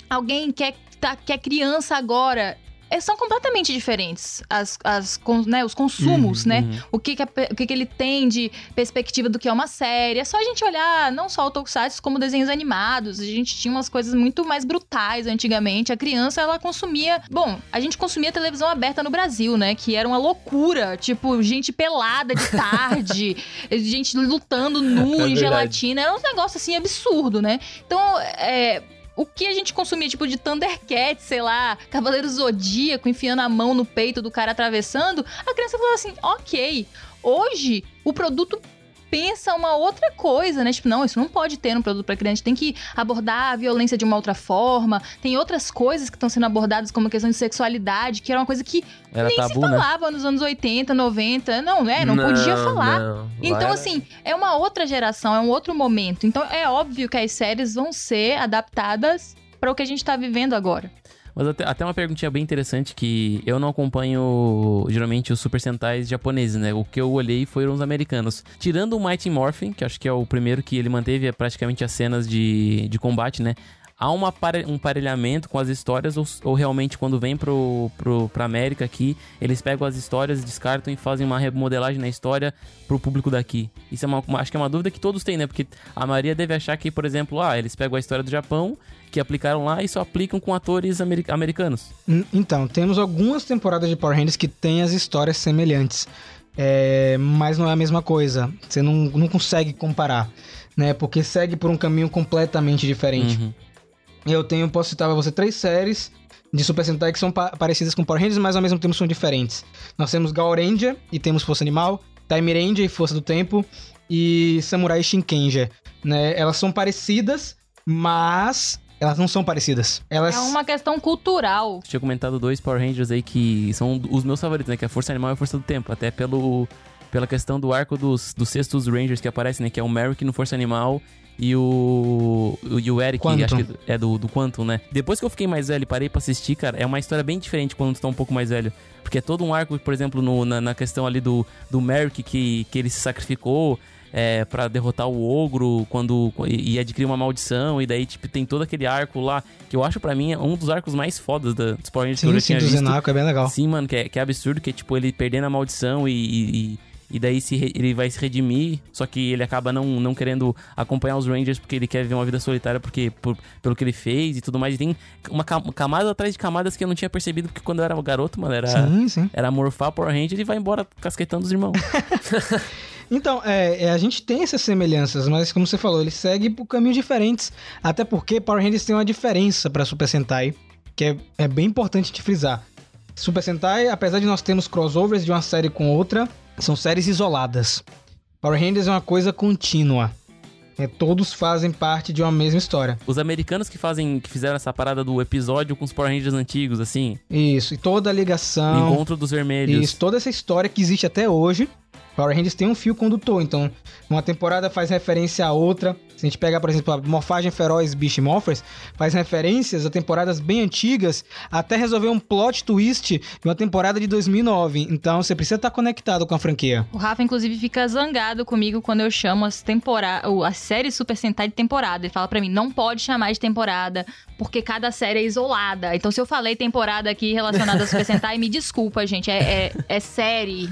alguém que é, tá, que é criança agora. É, são completamente diferentes as, as, né, os consumos, né? uhum. O, que, que, a pe- o que, que ele tem de perspectiva do que é uma série. É só a gente olhar não só o Tokusatsu como desenhos animados. A gente tinha umas coisas muito mais brutais antigamente. A criança, ela consumia... Bom, a gente consumia televisão aberta no Brasil, né? Que era uma loucura. Tipo, gente pelada de tarde. gente lutando nu É em verdade. gelatina. Era um negócio, assim, absurdo, né? Então, é o que a gente consumia, tipo, de Thundercats, sei lá, Cavaleiro Zodíaco, enfiando a mão no peito do cara atravessando, a criança falou assim, ok, hoje o produto pensa uma outra coisa, né? Tipo, não, isso não pode ter no produto pra criança, tem que abordar a violência de uma outra forma, tem outras coisas que estão sendo abordadas como a questão de sexualidade, que era uma coisa que Era nem se tabu, né? falava nos anos 80, 90, não, é, não, podia falar. não. Então, era- assim, é uma outra geração, é um outro momento. Então, é óbvio que as séries vão ser adaptadas para o que a gente tá vivendo agora. Mas até, até uma perguntinha bem interessante que eu não acompanho geralmente os Super Sentais japoneses, né? O que eu olhei foram os americanos. Tirando o Mighty Morphin, que acho que é o primeiro que ele manteve praticamente as cenas de, de combate, né? Há uma um parelhamento com as histórias ou, ou realmente quando vem pro, pro, pra América aqui, eles pegam as histórias, descartam e fazem uma remodelagem na história pro público daqui? Isso é uma, uma- acho que é uma dúvida que todos têm, né? Porque a Maria deve achar que, por exemplo, ah, eles pegam a história do Japão, que aplicaram lá e só aplicam com atores ameri- americanos. Então, temos algumas temporadas de Power Rangers que têm as histórias semelhantes. É, mas não é a mesma coisa. Você não, não consegue comparar, né? Porque segue por um caminho completamente diferente. Uhum. Eu tenho, posso citar pra você três séries de Super Sentai que são pa- parecidas com Power Rangers, mas ao mesmo tempo são diferentes. Nós temos Gal Ranger e temos Força Animal, Time Ranger e Força do Tempo e Samurai Shinkenger, né? Elas são parecidas, mas elas não são parecidas. Elas É uma questão cultural. Tinha comentado dois Power Rangers aí que são os meus favoritos, né? Que é a Força Animal e a Força do Tempo. Até pelo, pela questão do arco dos, dos sextos Rangers que aparecem, né? Que é o Merrick no Força Animal e o, e o Eric, Quantum. acho que é do, do Quantum, né? Depois que eu fiquei mais velho e parei pra assistir, cara, é uma história bem diferente quando tu tá um pouco mais velho. Porque é todo um arco, por exemplo, no- na, na questão ali do, do Merrick que, que ele se sacrificou. é, para derrotar o ogro quando e, e adquirir uma maldição. E daí, tipo, tem todo aquele arco lá, que eu acho para mim é um dos arcos mais fodas da, dos Power Rangers que eu Sim, já sim, tinha do visto. Zenaco é bem legal. Sim, mano, que é, que é absurdo, que é tipo ele perdendo a maldição e, e, e daí se re- ele vai se redimir, só que ele acaba não, não querendo acompanhar os Rangers porque ele quer viver uma vida solitária porque, por- pelo que ele fez e tudo mais. E tem uma ca- camada atrás de camadas que eu não tinha percebido porque quando eu era garoto, mano, era, Sim, sim. era morfar Power Ranger e vai embora casquetando os irmãos. Então, é, é, a gente tem essas semelhanças, mas como você falou, ele segue por caminhos diferentes. Até porque Power Rangers tem uma diferença pra Super Sentai, que é, é bem importante de frisar. Super Sentai, apesar de nós termos crossovers de uma série com outra, são séries isoladas. Power Rangers é uma coisa contínua. É, todos fazem parte de uma mesma história. Os americanos que fazem, que fizeram essa parada do episódio com os Power Rangers antigos, assim, Isso, e toda a o ligação. encontro dos vermelhos. Isso, toda essa história que existe até hoje. Power Rangers tem um fio condutor, então uma temporada faz referência à outra. Se a gente pegar, por exemplo, a Morfagem Feroz Beast Morphers, faz referências a temporadas bem antigas, até resolver um plot twist de uma temporada de 2009. Então você precisa estar conectado com a franquia. O Rafa, inclusive, fica zangado comigo quando eu chamo as temporada, a série Super Sentai de temporada. Ele fala pra mim, não pode chamar de temporada, porque cada série é isolada. Então, se eu falei temporada aqui relacionada a Super Sentai, me desculpa, gente. É, é, é série.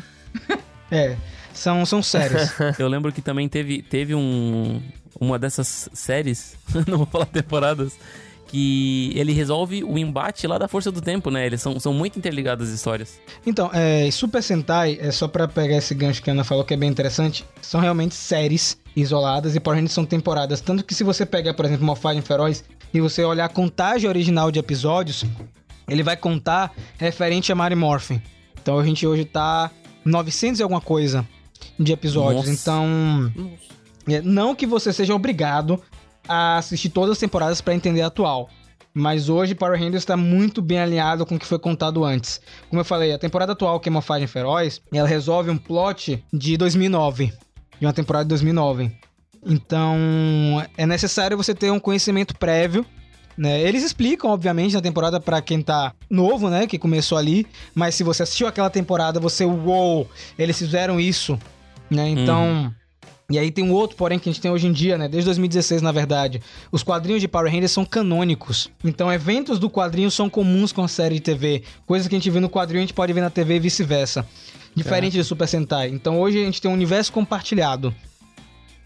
É, são, são séries. Eu lembro que também teve, teve um, uma dessas séries, não vou falar temporadas, que ele resolve o embate lá da força do tempo, né? Eles são, são muito interligadas as histórias. Então, é, Super Sentai, é só pra pegar esse gancho que a Ana falou que é bem interessante, são realmente séries isoladas e Power Rangers são temporadas. Tanto que se você pegar, por exemplo, Morfagem Feroz e você olhar a contagem original de episódios, ele vai contar referente a Mary Morphin. Então a gente hoje tá 900 e alguma coisa de episódios. Nossa. Então, é, não que você seja obrigado a assistir todas as temporadas pra entender a atual. Mas hoje Power Rangers está muito bem alinhado com o que foi contado antes. Como eu falei, a temporada atual, que é Morfagem Feroz, ela resolve um plot de 2009. De uma temporada de 2009. Então, é necessário você ter um conhecimento prévio. Né? Eles explicam, obviamente, na temporada pra quem tá novo, né? Que começou ali. Mas se você assistiu aquela temporada, você, uou, eles fizeram isso. Né? Então. E aí tem um outro, porém, que a gente tem hoje em dia, né? Desde 2016, na verdade. Os quadrinhos de Power Rangers são canônicos. Então, eventos do quadrinho são comuns com a série de TV. Coisas que a gente vê no quadrinho, a gente pode ver na TV e vice-versa. Diferente de Super Sentai. Então, hoje a gente tem um universo compartilhado.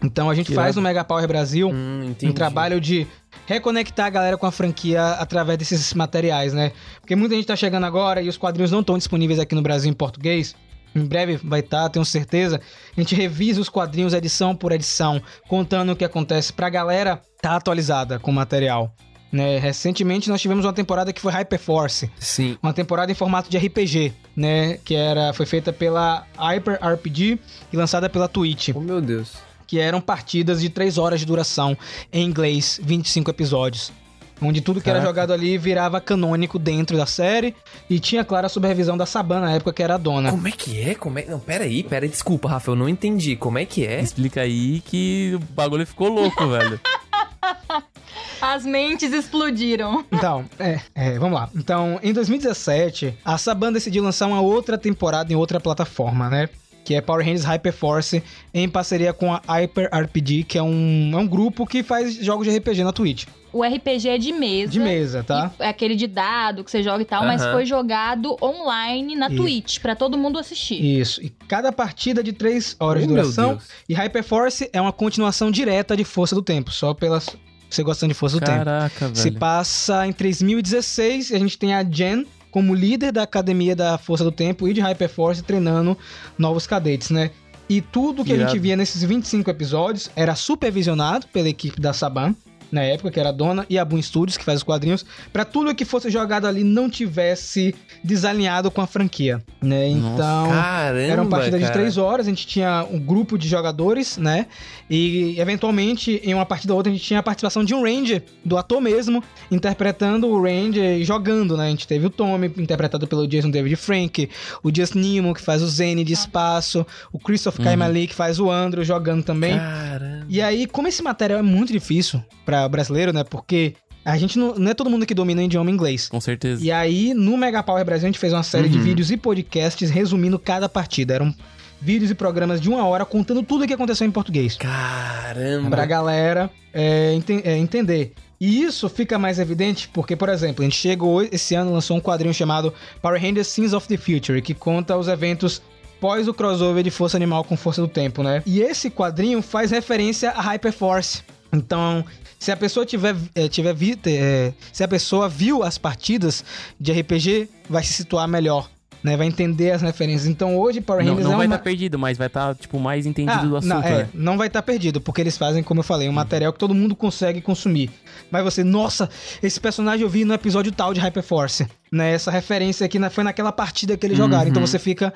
Então, a gente Que faz no Mega Power Brasil Hum, um trabalho de reconectar a galera com a franquia através desses materiais, né? Porque muita gente tá chegando agora e os quadrinhos não estão disponíveis aqui no Brasil em português. Em breve vai estar, tenho certeza. A gente revisa os quadrinhos edição por edição, contando o que acontece pra galera tá atualizada com o material. Né? Recentemente nós tivemos uma temporada que foi Hyperforce, Sim. uma temporada em formato de RPG, né? Que era, foi feita pela Hyper RPG e lançada pela Twitch Oh, meu Deus. Que eram partidas de 3 horas de duração em inglês, 25 episódios. Onde tudo que era Caraca. jogado ali virava canônico dentro da série e tinha, claro, a supervisão da Saban na época, que era a dona. Como é que é? Como é... Não, pera aí, pera aí. Desculpa, Rafa, eu não entendi. Como é que é? Explica aí que o bagulho ficou louco, velho. As mentes explodiram. Então, é, é, vamos lá. Então, em 2017, a Saban decidiu lançar uma outra temporada em outra plataforma, né? Que é Power Rangers Hyperforce, em parceria com a Hyper RPG, que é um, é um grupo que faz jogos de RPG na Twitch. O RPG é de mesa. De mesa, tá? É aquele de dado que você joga e tal, mas Aham. foi jogado online na Isso. Twitch, pra todo mundo assistir. Isso. E cada partida de 3 horas Oh, de duração. E Hyperforce é uma continuação direta de Força do Tempo, só pelas você gostando de Força do Tempo. Caraca, Se velho. passa em 3016 e a gente tem a Jen como líder da academia da Força do Tempo e de Hyperforce treinando novos cadetes, né? E tudo que a Irado. gente via nesses 25 episódios era supervisionado pela equipe da Saban, na época, que era a dona, e a Boom Studios, que faz os quadrinhos, pra tudo que fosse jogado ali não tivesse desalinhado com a franquia, né? Nossa, Então, Caramba, era uma partida de cara. três horas, a gente tinha um grupo de jogadores, né? E eventualmente, em uma partida ou outra, a gente tinha a participação de um Ranger, do ator mesmo, interpretando o Ranger e jogando, né? A gente teve o Tommy, interpretado pelo Jason David Frank, o Just Nemo, que faz o Zane de espaço, o Christoph Uhum. Kaimali, que faz o Andrew jogando também. Caramba. E aí, como esse material é muito difícil brasileiro, né? Porque a gente não, não é todo mundo que domina o idioma inglês. Com certeza. E aí, no Mega Power Brasil, a gente fez uma série de Uhum. vídeos e podcasts resumindo cada partida. Eram vídeos e programas de uma hora contando tudo o que aconteceu em português. Caramba. Pra galera é, enten- é, entender. E isso fica mais evidente porque, por exemplo, a gente chegou esse ano lançou um quadrinho chamado Power Rangers Scenes of the Future, que conta os eventos pós o crossover de Força Animal com Força do Tempo, né? E esse quadrinho faz referência a Hyperforce. Então, se a pessoa tiver, eh, tiver vi- eh, se a pessoa viu as partidas de RPG, vai se situar melhor, né? Vai entender as referências. Então, hoje Power Não, Rangers não é vai uma... estar perdido, mas vai estar, tipo, mais entendido Ah, do assunto, não, é, né? não vai estar perdido, porque eles fazem, como eu falei, um material que todo mundo consegue consumir. Mas você, nossa, esse personagem eu vi no episódio tal de Hyperforce, né? Essa referência aqui na- foi naquela partida que eles jogaram, então você fica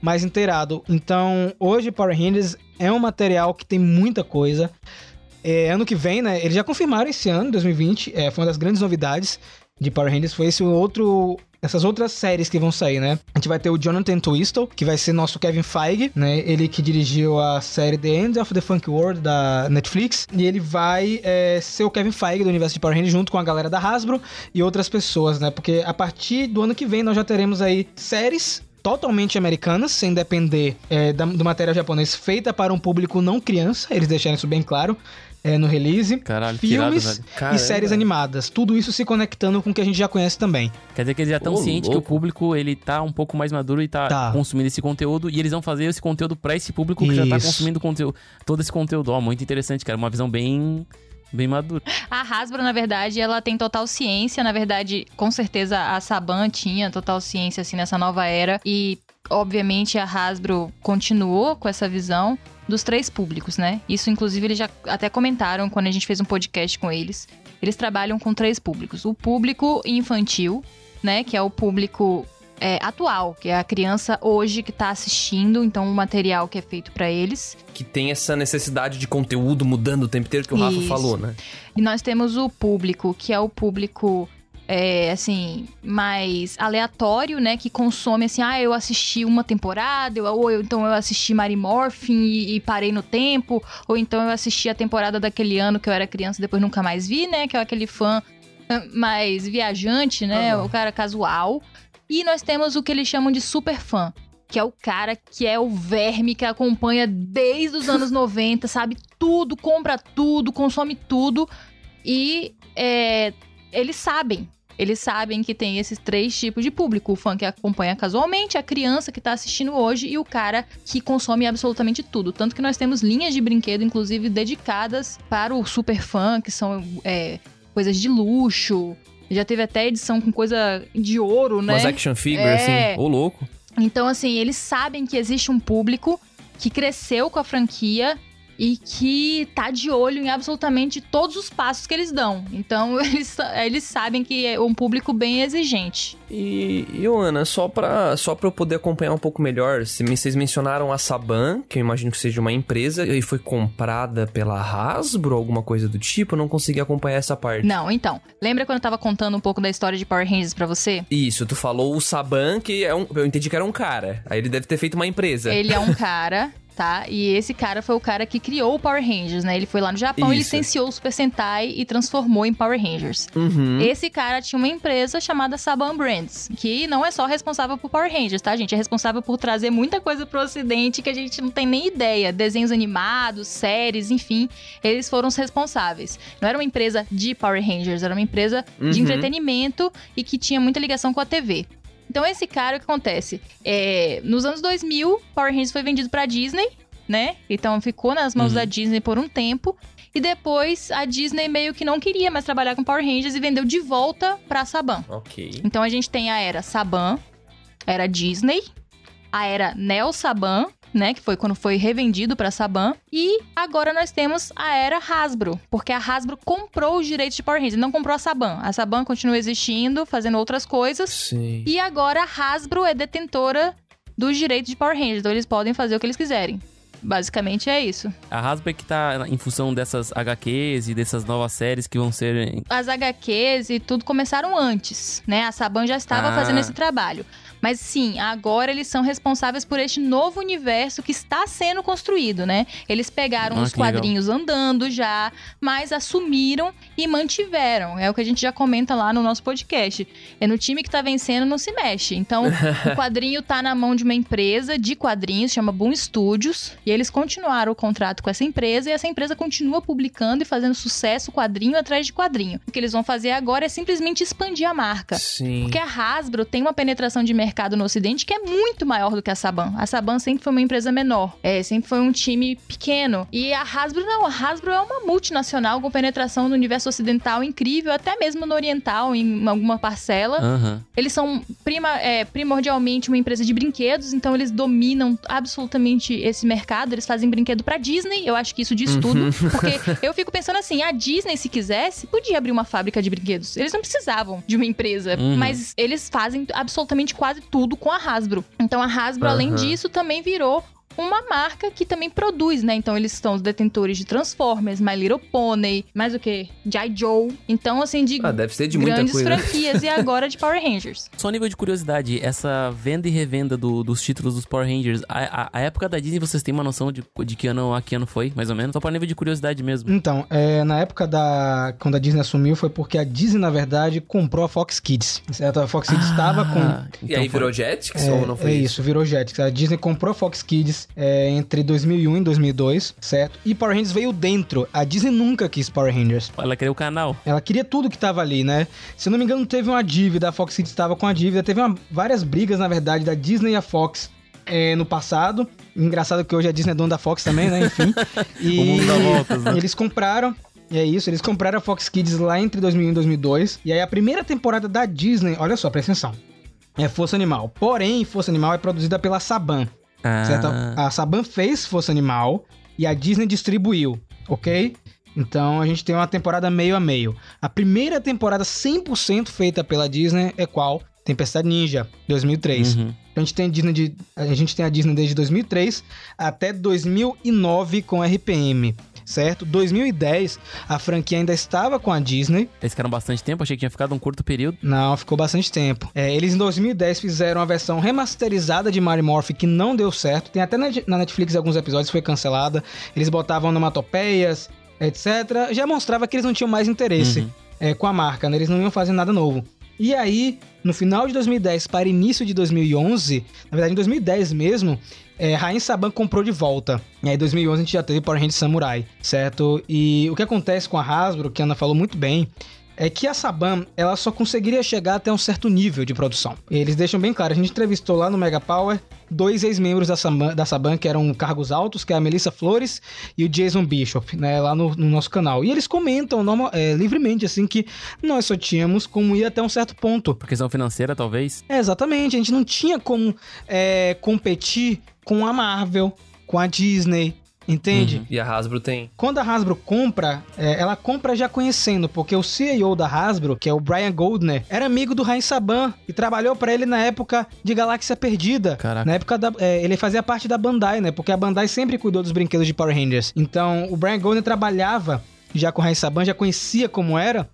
mais inteirado. Então, hoje Power Rangers é um material que tem muita coisa. É, ano que vem, né? Eles já confirmaram esse ano, 2020, é, foi uma das grandes novidades de Power Rangers, foi esse outro essas outras séries que vão sair, né? A gente vai ter o Jonathan Twistle, que vai ser nosso Kevin Feige, né? Ele que dirigiu a série The End of the Funk World da Netflix. E ele vai é, ser o Kevin Feige do universo de Power Rangers junto com a galera da Hasbro e outras pessoas, né? Porque a partir do ano que vem nós já teremos aí séries totalmente americanas, sem depender é, da- do material japonês, feita para um público não criança, eles deixaram isso bem claro é, no release. Caralho, irado, Filmes. Caramba. e séries animadas, tudo isso se conectando com o que a gente já conhece também. Quer dizer que eles já estão cientes que o louco. público, ele tá um pouco mais maduro e tá, Tá. consumindo esse conteúdo. E eles vão fazer esse conteúdo pra esse público que já tá Isso. consumindo conteúdo, todo esse conteúdo. Ó, muito interessante, cara. Uma visão bem, bem madura. A Hasbro, na verdade, ela tem total ciência. Na verdade, com certeza a Saban tinha total ciência, assim, nessa nova era. E, obviamente, a Hasbro continuou com essa visão dos três públicos, né? Isso, inclusive, eles já até comentaram quando a gente fez um podcast com eles. Eles trabalham com três públicos. O público infantil, né? Que é o público é, atual, que é a criança hoje que tá assistindo, então o material que é feito pra eles. Que tem essa necessidade de conteúdo mudando o tempo inteiro que o Rafa Isso. falou, né? E nós temos o público, que é o público, é, assim, mais aleatório, né? Que consome, assim, ah, eu assisti uma temporada, eu- ou eu- então eu assisti Mary Morphin e, e parei no tempo, ou então eu assisti a temporada daquele ano que eu era criança e depois nunca mais vi, né? Que é aquele fã mais viajante, né? Aham. O cara casual. E nós temos o que eles chamam de super fã. Que é o cara que é o verme que acompanha desde os anos 90, sabe tudo, compra tudo, consome tudo. E é, eles sabem. Eles sabem que tem esses três tipos de público: o fã que acompanha casualmente, a criança que tá assistindo hoje e o cara que consome absolutamente tudo. Tanto que nós temos linhas de brinquedo, inclusive, dedicadas para o super fã, que são é, coisas de luxo. Já teve até edição com coisa de ouro, né? Umas action figure, É. assim, ô louco. Então, assim, eles sabem que existe um público que cresceu com a franquia e que tá de olho em absolutamente todos os passos que eles dão. Então, eles, eles sabem que é um público bem exigente. E, e ô, Ana, só pra, só pra eu poder acompanhar um pouco melhor, vocês mencionaram a Saban, que eu imagino que seja uma empresa, e foi comprada pela Hasbro, alguma coisa do tipo, eu não consegui acompanhar essa parte. Não, então, lembra quando eu tava contando um pouco da história de Power Rangers pra você? Isso, tu falou o Saban, que é um. Eu entendi que era um cara. Aí ele deve ter feito uma empresa. Ele é um cara, tá? E esse cara foi o cara que criou o Power Rangers, né? Ele foi lá no Japão, e licenciou o Super Sentai e transformou em Power Rangers. Uhum. Esse cara tinha uma empresa chamada Saban Brands, que não é só responsável por Power Rangers, tá, gente? É responsável por trazer muita coisa pro ocidente que a gente não tem nem ideia. Desenhos animados, séries, enfim. Eles foram os responsáveis. Não era uma empresa de Power Rangers, era uma empresa Uhum. de entretenimento e que tinha muita ligação com a TV. Então, esse cara, o que acontece? É, nos anos 2000, Power Rangers foi vendido pra Disney, né? Então, ficou nas mãos Uhum. da Disney por um tempo. E depois, a Disney meio que não queria mais trabalhar com Power Rangers e vendeu de volta pra Saban. Ok. Então, a gente tem a era Saban, a era Disney, a era Neo Saban, né? Que foi quando foi revendido pra Saban. E agora nós temos a era Hasbro, porque a Hasbro comprou os direitos de Power Rangers, não comprou a Saban. A Saban continua existindo, fazendo outras coisas. Sim. E agora a Hasbro é detentora dos direitos de Power Rangers, então eles podem fazer o que eles quiserem. Basicamente é isso. A Hasbro é que tá em função dessas HQs e dessas novas séries que vão ser. As HQs e tudo começaram antes, né? A Saban já estava Ah. fazendo esse trabalho. Mas sim, agora eles são responsáveis por este novo universo que está sendo construído, né? Eles pegaram Ah, os que legal. quadrinhos andando já, mas assumiram e mantiveram. É o que a gente já comenta lá no nosso podcast. É no time que tá vencendo, não se mexe. Então, o quadrinho tá na mão de uma empresa de quadrinhos, chama Boom Studios, e eles continuaram o contrato com essa empresa e essa empresa continua publicando e fazendo sucesso quadrinho atrás de quadrinho. O que eles vão fazer agora é simplesmente expandir a marca. Sim. Porque a Hasbro tem uma penetração de mercado no Ocidente que é muito maior do que a Saban. A Saban sempre foi uma empresa menor, é, sempre foi um time pequeno. E a Hasbro não, a Hasbro é uma multinacional com penetração no universo ocidental incrível, até mesmo no oriental, em alguma parcela. Aham. Eles são prima- é, primordialmente uma empresa de brinquedos, então eles dominam absolutamente esse mercado. Eles fazem brinquedo pra Disney, eu acho que isso diz tudo. Porque eu fico pensando assim: a Disney, se quisesse, podia abrir uma fábrica de brinquedos. Eles não precisavam de uma empresa, Uhum. mas eles fazem absolutamente quase tudo com a Hasbro. Então a Hasbro, além Aham. disso, também virou. Uma marca que também produz, né? Então eles são os detentores de Transformers, My Little Pony, mais o que? G.I. Joe. Então, assim, de Ah, deve ser de muita grandes coisa. franquias. E agora de Power Rangers. Só a nível de curiosidade, essa venda e revenda do- dos títulos dos Power Rangers, a, a- a época da Disney, vocês têm uma noção de, de que ano a que ano foi, mais ou menos? Só pra nível de curiosidade mesmo. Então, é, na época da. Quando a Disney assumiu, foi porque a Disney, na verdade, comprou a Fox Kids. Certo? A Fox Kids estava com. Ah, E então aí foi- virou Jetix É, ou não foi é isso? isso, virou Jetix. A Disney comprou a Fox Kids é, entre 2001 e 2002, certo? E Power Rangers veio dentro. A Disney nunca quis Power Rangers. Ela criou o canal. Ela queria tudo que tava ali, né? Se não me engano, teve uma dívida, a Fox Kids estava com a dívida. Teve uma- várias brigas, na verdade, da Disney e a Fox é, no passado. Engraçado que hoje a Disney é dona da Fox também, né? Enfim. E O mundo dá voltas, né? eles compraram. E é isso, eles compraram a Fox Kids lá entre 2001 e 2002. E aí a primeira temporada da Disney, olha só, presta atenção. É Força Animal. Porém, Força Animal é produzida pela Saban. Ah, Certo? A Saban fez Força Animal e a Disney distribuiu, ok? Então a gente tem uma temporada meio a meio. A primeira temporada 100% feita pela Disney é qual? Tempestade Ninja, 2003. uhum. A gente tem a Disney, de, a gente tem a Disney desde 2003 até 2009 com RPM, certo? 2010 a franquia ainda estava com a Disney. Eles ficaram bastante tempo, achei que tinha ficado um curto período. Não, ficou bastante tempo. É, eles em 2010 fizeram a versão remasterizada de Mario Morph que não deu certo. Tem até na, Netflix alguns episódios foi cancelada. Eles botavam onomatopeias, etc. Já mostrava que eles não tinham mais interesse Uhum. é, com a marca, né? Eles não iam fazer nada novo. E aí, no final de 2010 para início de 2011, na verdade em 2010 mesmo, é, Rain Saban comprou de volta. E aí em 2011 a gente já teve Power Rangers Samurai, certo? E o que acontece com a Hasbro, que a Ana falou muito bem, é que a Saban, ela só conseguiria chegar até um certo nível de produção. Eles deixam bem claro, a gente entrevistou lá no Mega Power dois ex-membros da Saban, da Saban que eram cargos altos, que é a Melissa Flores e o Jason Bishop, né, lá no, no nosso canal. E eles comentam normal- é, livremente, assim, que nós só tínhamos como ir até um certo ponto. Por questão financeira, talvez. É, exatamente, a gente não tinha como é, competir com a Marvel, com a Disney, entende? Uhum. E a Hasbro tem. Quando a Hasbro compra, é, ela compra já conhecendo, porque o CEO da Hasbro, que é o Brian Goldner, era amigo do Rain Saban e trabalhou pra ele na época de Galáxia Perdida. Caraca. Na época da, é, ele fazia parte da Bandai, né? Porque a Bandai sempre cuidou dos brinquedos de Power Rangers. Então, o Brian Goldner trabalhava já com o Rain Saban, já conhecia como era.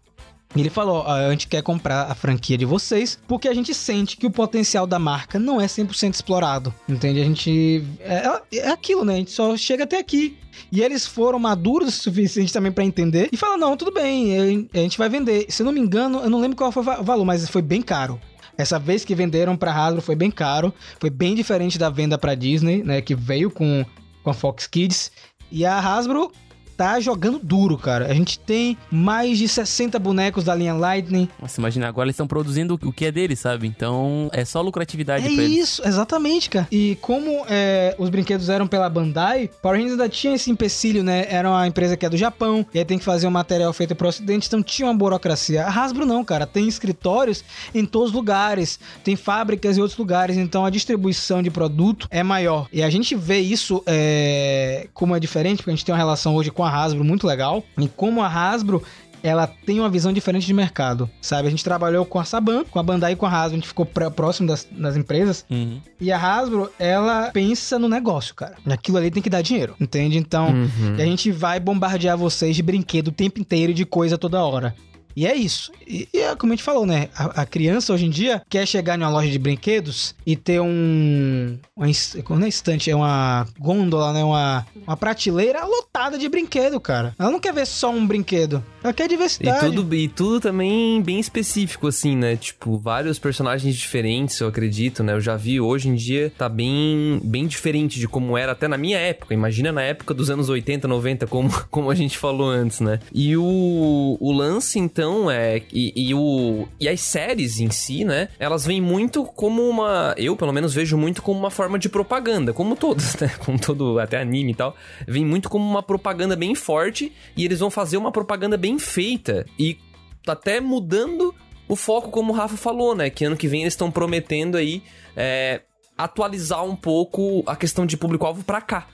Ele falou: a gente quer comprar a franquia de vocês porque a gente sente que o potencial da marca não é 100% explorado. Entende? A gente. É, é aquilo, né? A gente só chega até aqui. E eles foram maduros o suficiente também pra entender e falaram: não, tudo bem, a gente vai vender. Se eu não me engano, eu não lembro qual foi o va- o valor, mas foi bem caro. Essa vez que venderam pra Hasbro foi bem caro, foi bem diferente da venda pra Disney, né? Que veio com, com a Fox Kids. E a Hasbro tá jogando duro, cara. A gente tem mais de 60 bonecos da linha Lightning. Nossa, imagina, agora eles estão produzindo o que é deles, sabe? Então é só lucratividade É pra eles. isso, exatamente, cara. E como é, os brinquedos eram pela Bandai, Power Rangers ainda tinha esse empecilho, né? Era uma empresa que é do Japão, e aí tem que fazer um material feito pro ocidente, então tinha uma burocracia. A Hasbro não, cara. Tem escritórios em todos os lugares, tem fábricas em outros lugares, então a distribuição de produto é maior. E a gente vê isso é, como é diferente, porque a gente tem uma relação hoje com a Hasbro muito legal, e como a Hasbro ela tem uma visão diferente de mercado, sabe? A gente trabalhou com a Saban, com a Bandai e com a Hasbro, a gente ficou pró- próximo das, das empresas. Uhum. E a Hasbro, ela pensa no negócio, cara. Aquilo ali tem que dar dinheiro, entende? Então, Uhum. a gente vai bombardear vocês de brinquedo o tempo inteiro e de coisa toda hora. E é isso. E, e é como a gente falou, né? A, a criança hoje em dia quer chegar em uma loja de brinquedos e ter um. Uma, não é estante, é uma gôndola, né? Uma, uma prateleira lotada de brinquedo, cara. Ela não quer ver só um brinquedo. Ela quer E diversidade. tudo, e tudo também bem específico, assim, né? Tipo, vários personagens diferentes, eu acredito, né? Eu já vi hoje em dia, tá bem, bem diferente de como era até na minha época. Imagina na época dos anos 80, 90, como, como a gente falou antes, né? E o, o lance, então, é. E, e o, e as séries em si, né? Elas vêm muito como uma. Eu, pelo menos, vejo muito como uma forma de propaganda, como todos, né? Como todo, até anime e tal. Vem muito como uma propaganda bem forte e eles vão fazer uma propaganda bem feita e tá até mudando o foco, como o Rafa falou, né? Que ano que vem eles estão prometendo aí é, atualizar um pouco a questão de público-alvo pra cá,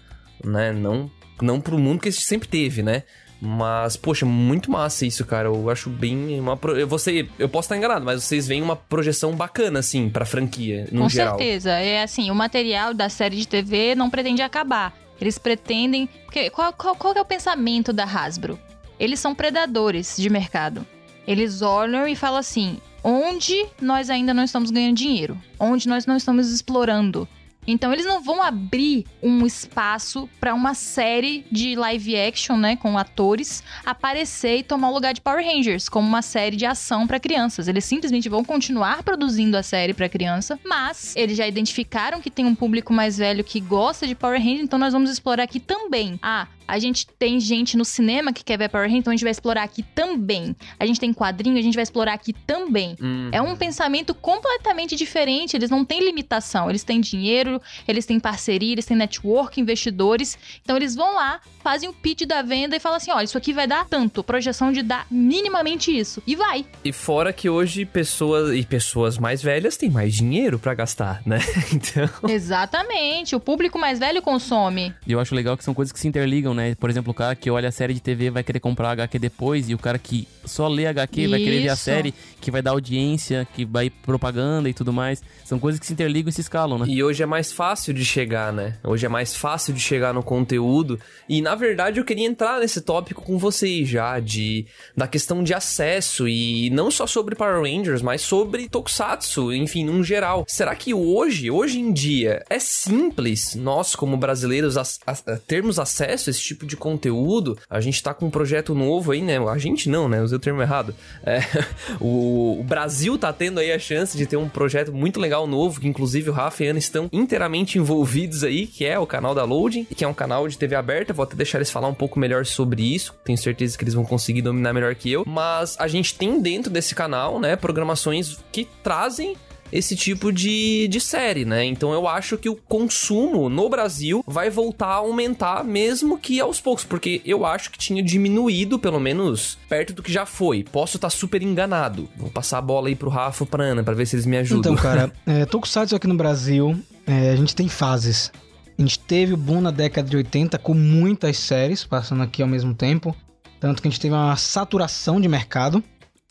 né? Não, não pro mundo que sempre teve, né? Mas, poxa, muito massa isso, cara. Eu acho bem uma. pro- Eu, você, eu posso estar enganado, mas vocês veem uma projeção bacana, assim, pra franquia, no Com geral. certeza. É assim, o material da série de TV não pretende acabar. Eles pretendem. Porque qual, qual, qual é o pensamento da Hasbro? Eles são predadores de mercado. Eles olham e falam assim: onde nós ainda não estamos ganhando dinheiro? Onde nós não estamos explorando? Então eles não vão abrir um espaço para uma série de live action, né, com atores aparecer e tomar o lugar de Power Rangers como uma série de ação para crianças. Eles simplesmente vão continuar produzindo a série para criança, mas eles já identificaram que tem um público mais velho que gosta de Power Rangers, então nós vamos explorar aqui também. Ah, a gente tem gente no cinema que quer ver Power Rangers, então a gente vai explorar aqui também. A gente tem quadrinho, a gente vai explorar aqui também. Hum. É um pensamento completamente diferente. Eles não têm limitação. Eles têm dinheiro, eles têm parceria, eles têm network, investidores. Então eles vão lá, fazem o pitch da venda e falam assim: olha, isso aqui vai dar tanto, projeção de dar minimamente isso. E vai. E fora que hoje pessoas e pessoas mais velhas têm mais dinheiro pra gastar, né? Então. Exatamente. O público mais velho consome. E eu acho legal que são coisas que se interligam, né? Por exemplo, o cara que olha a série de TV vai querer comprar HQ depois, e o cara que só lê HQ vai querer ver a Isso. série, que vai dar audiência, que vai propaganda e tudo mais. São coisas que se interligam e se escalam, né? E hoje é mais fácil de chegar, né? Hoje é mais fácil de chegar no conteúdo. E na verdade eu queria entrar nesse tópico com vocês já, de da questão de acesso e não só sobre Power Rangers, mas sobre Tokusatsu, enfim, num geral. Será que hoje, hoje em dia, é simples nós como brasileiros as- as- a termos acesso a esse tipo de conteúdo? A gente tá com um projeto novo aí, né? A gente não, né? Usei o termo errado. É, o, o Brasil tá tendo aí a chance de ter um projeto muito legal novo, que inclusive o Rafa e a Ana estão inteiramente envolvidos aí, que é o canal da Loading, que é um canal de TV aberta. Vou até deixar eles falar um pouco melhor sobre isso. Tenho certeza que eles vão conseguir dominar melhor que eu. Mas a gente tem dentro desse canal, né, programações que trazem esse tipo de, de série, né? Então eu acho que o consumo no Brasil vai voltar a aumentar, mesmo que aos poucos, porque eu acho que tinha diminuído, pelo menos, perto do que já foi. Posso estar super enganado. Vou passar a bola aí pro Rafa pra Ana pra ver se eles me ajudam. Então, cara, é, Tokusatsu aqui no Brasil, é, a gente tem fases. A gente teve o boom na década de 80 com muitas séries passando aqui ao mesmo tempo. Tanto que a gente teve uma saturação de mercado.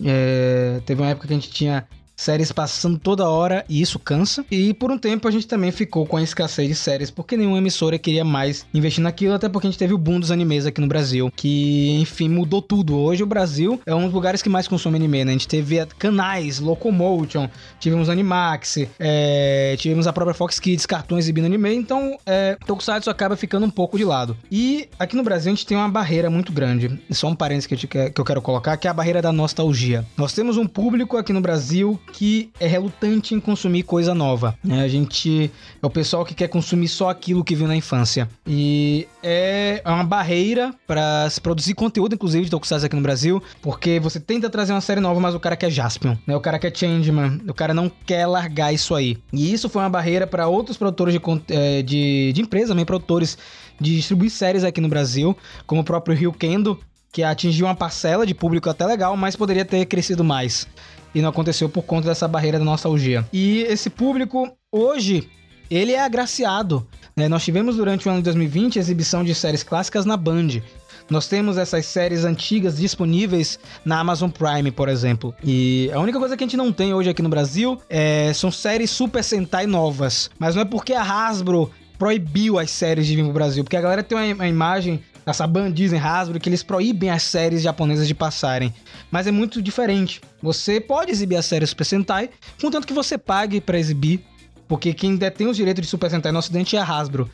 É, teve uma época que a gente tinha séries passando toda hora e isso cansa. E por um tempo a gente também ficou com a escassez de séries, porque nenhuma emissora queria mais investir naquilo, até porque a gente teve o boom dos animes aqui no Brasil, que enfim mudou tudo. Hoje o Brasil é um dos lugares que mais consome anime, né? A gente teve canais, Locomotion, tivemos Animax, é, tivemos a própria Fox Kids, cartões exibindo anime, então é, Tokusatsu acaba ficando um pouco de lado. E aqui no Brasil a gente tem uma barreira muito grande, só um parênteses que eu, que eu quero colocar, que é a barreira da nostalgia. Nós temos um público aqui no Brasil que é relutante em consumir coisa nova. né? A gente é o pessoal que quer consumir só aquilo que viu na infância. E é uma barreira para se produzir conteúdo, inclusive, de Tokusatsu aqui no Brasil, porque você tenta trazer uma série nova, mas o cara quer Jaspion, né? O cara quer Changeman, o cara não quer largar isso aí. E isso foi uma barreira para outros produtores de, eh, de, de empresas, também produtores de distribuir séries aqui no Brasil, como o próprio Rio Kendo, que atingiu uma parcela de público até legal, mas poderia ter crescido mais. E não aconteceu por conta dessa barreira da nostalgia. E esse público, hoje, ele é agraciado. né? Nós tivemos durante o ano de 2020 a exibição de séries clássicas na Band. Nós temos essas séries antigas disponíveis na Amazon Prime, por exemplo. E a única coisa que a gente não tem hoje aqui no Brasil é, são séries Super Sentai novas. Mas não é porque a Hasbro proibiu as séries de vir pro Brasil, porque a galera tem uma, uma imagem a Saban, Disney, Hasbro, que eles proíbem as séries japonesas de passarem. Mas é muito diferente. Você pode exibir a série Super Sentai, contanto que você pague pra exibir, porque quem detém os direitos de Super Sentai no ocidente é a Hasbro.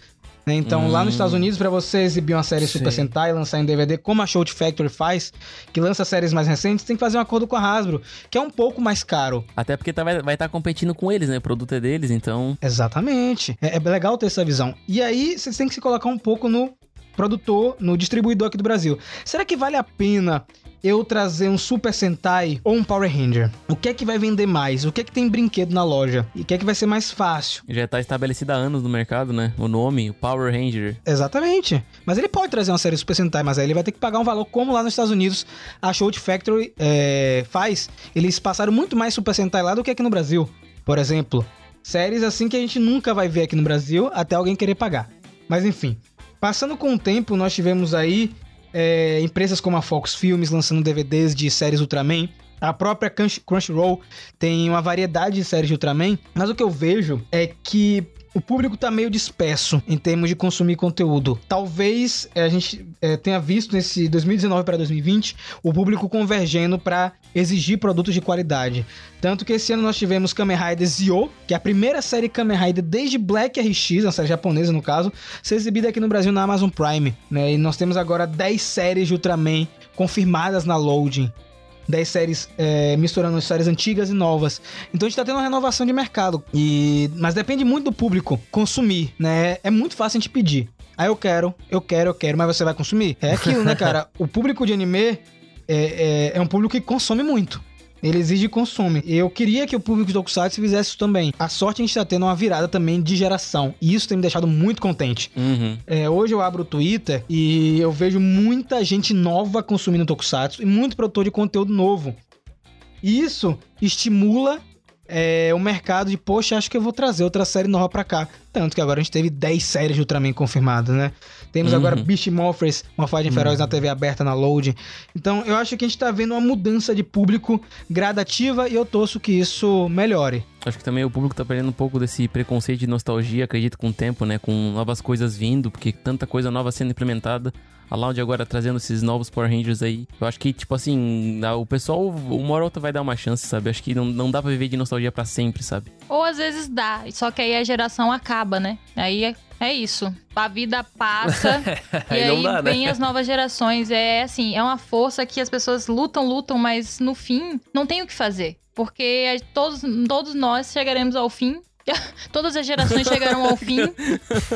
né? Então, lá nos Estados Unidos, pra você exibir uma série Super Sim. Sentai, lançar em DVD, como a Shout Factory faz, que lança séries mais recentes, tem que fazer um acordo com a Hasbro, que é um pouco mais caro. Até porque tá, vai estar competindo com eles, né? O produto é deles, então. Exatamente. É, é legal ter essa visão. E aí, você tem que se colocar um pouco no produtor, no distribuidor aqui do Brasil. Será que vale a pena eu trazer um Super Sentai ou um Power Ranger? O que é que vai vender mais? O que é que tem brinquedo na loja? E o que é que vai ser mais fácil? Já tá estabelecido há anos no mercado, né? O nome, o Power Ranger. Exatamente. Mas ele pode trazer uma série Super Sentai, mas aí ele vai ter que pagar um valor como lá nos Estados Unidos a Shout Factory é, faz. Eles passaram muito mais Super Sentai lá do que aqui no Brasil. Por exemplo, séries assim que a gente nunca vai ver aqui no Brasil até alguém querer pagar. Mas enfim, passando com o tempo, nós tivemos aí é, empresas como a Fox Filmes lançando DVDs de séries Ultraman. A própria Crunch- Crunchyroll tem uma variedade de séries de Ultraman, mas o que eu vejo é que o público tá meio disperso em termos de consumir conteúdo. Talvez eh, a gente eh, tenha visto nesse 2019 para 2020 o público convergendo para exigir produtos de qualidade. Tanto que esse ano nós tivemos Kamen Rider Zio, que é a primeira série Kamen Rider desde Black RX, uma série japonesa no caso, ser exibida aqui no Brasil na Amazon Prime. Né? E nós temos agora 10 séries de Ultraman confirmadas na Loading. 10 séries é, misturando séries antigas e novas. Então a gente tá tendo uma renovação de mercado. E mas depende muito do público consumir, né? É muito fácil a gente pedir. Aí eu quero, eu quero, eu quero, mas você vai consumir? É aquilo, né, cara? O público de anime é, é, é um público que consome muito. Ele exige e consome. E eu queria que o público de Tokusatsu fizesse isso também. A sorte é a gente tá tendo uma virada também de geração. E isso tem me deixado muito contente. Uhum. É, hoje eu abro o Twitter e eu vejo muita gente nova consumindo Tokusatsu e muito produtor de conteúdo novo. E isso estimula é, o mercado de, poxa, acho que eu vou trazer outra série nova pra cá. Tanto que agora a gente teve 10 séries de Ultraman confirmadas, né? Temos Uhum. agora Beast Morphers, uma fase feroz na TV aberta, na Load. Então eu acho que a gente tá vendo uma mudança de público gradativa e eu torço que isso melhore. Acho que também o público tá perdendo um pouco desse preconceito de nostalgia, acredito, com o tempo, né? Com novas coisas vindo, porque tanta coisa nova sendo implementada. A Loud agora trazendo esses novos Power Rangers aí. Eu acho que, tipo assim, o pessoal, uma hora ou outra vai dar uma chance, sabe? Acho que não, não dá pra viver de nostalgia pra sempre, sabe? Ou às vezes dá, só que aí a geração acaba, né? Aí é, é isso. A vida passa e Aí aí não dá, né? vem as novas gerações. É assim, é uma força que as pessoas lutam, lutam, mas no fim não tem o que fazer. Porque todos, todos nós chegaremos ao fim. Todas as gerações chegarão ao fim.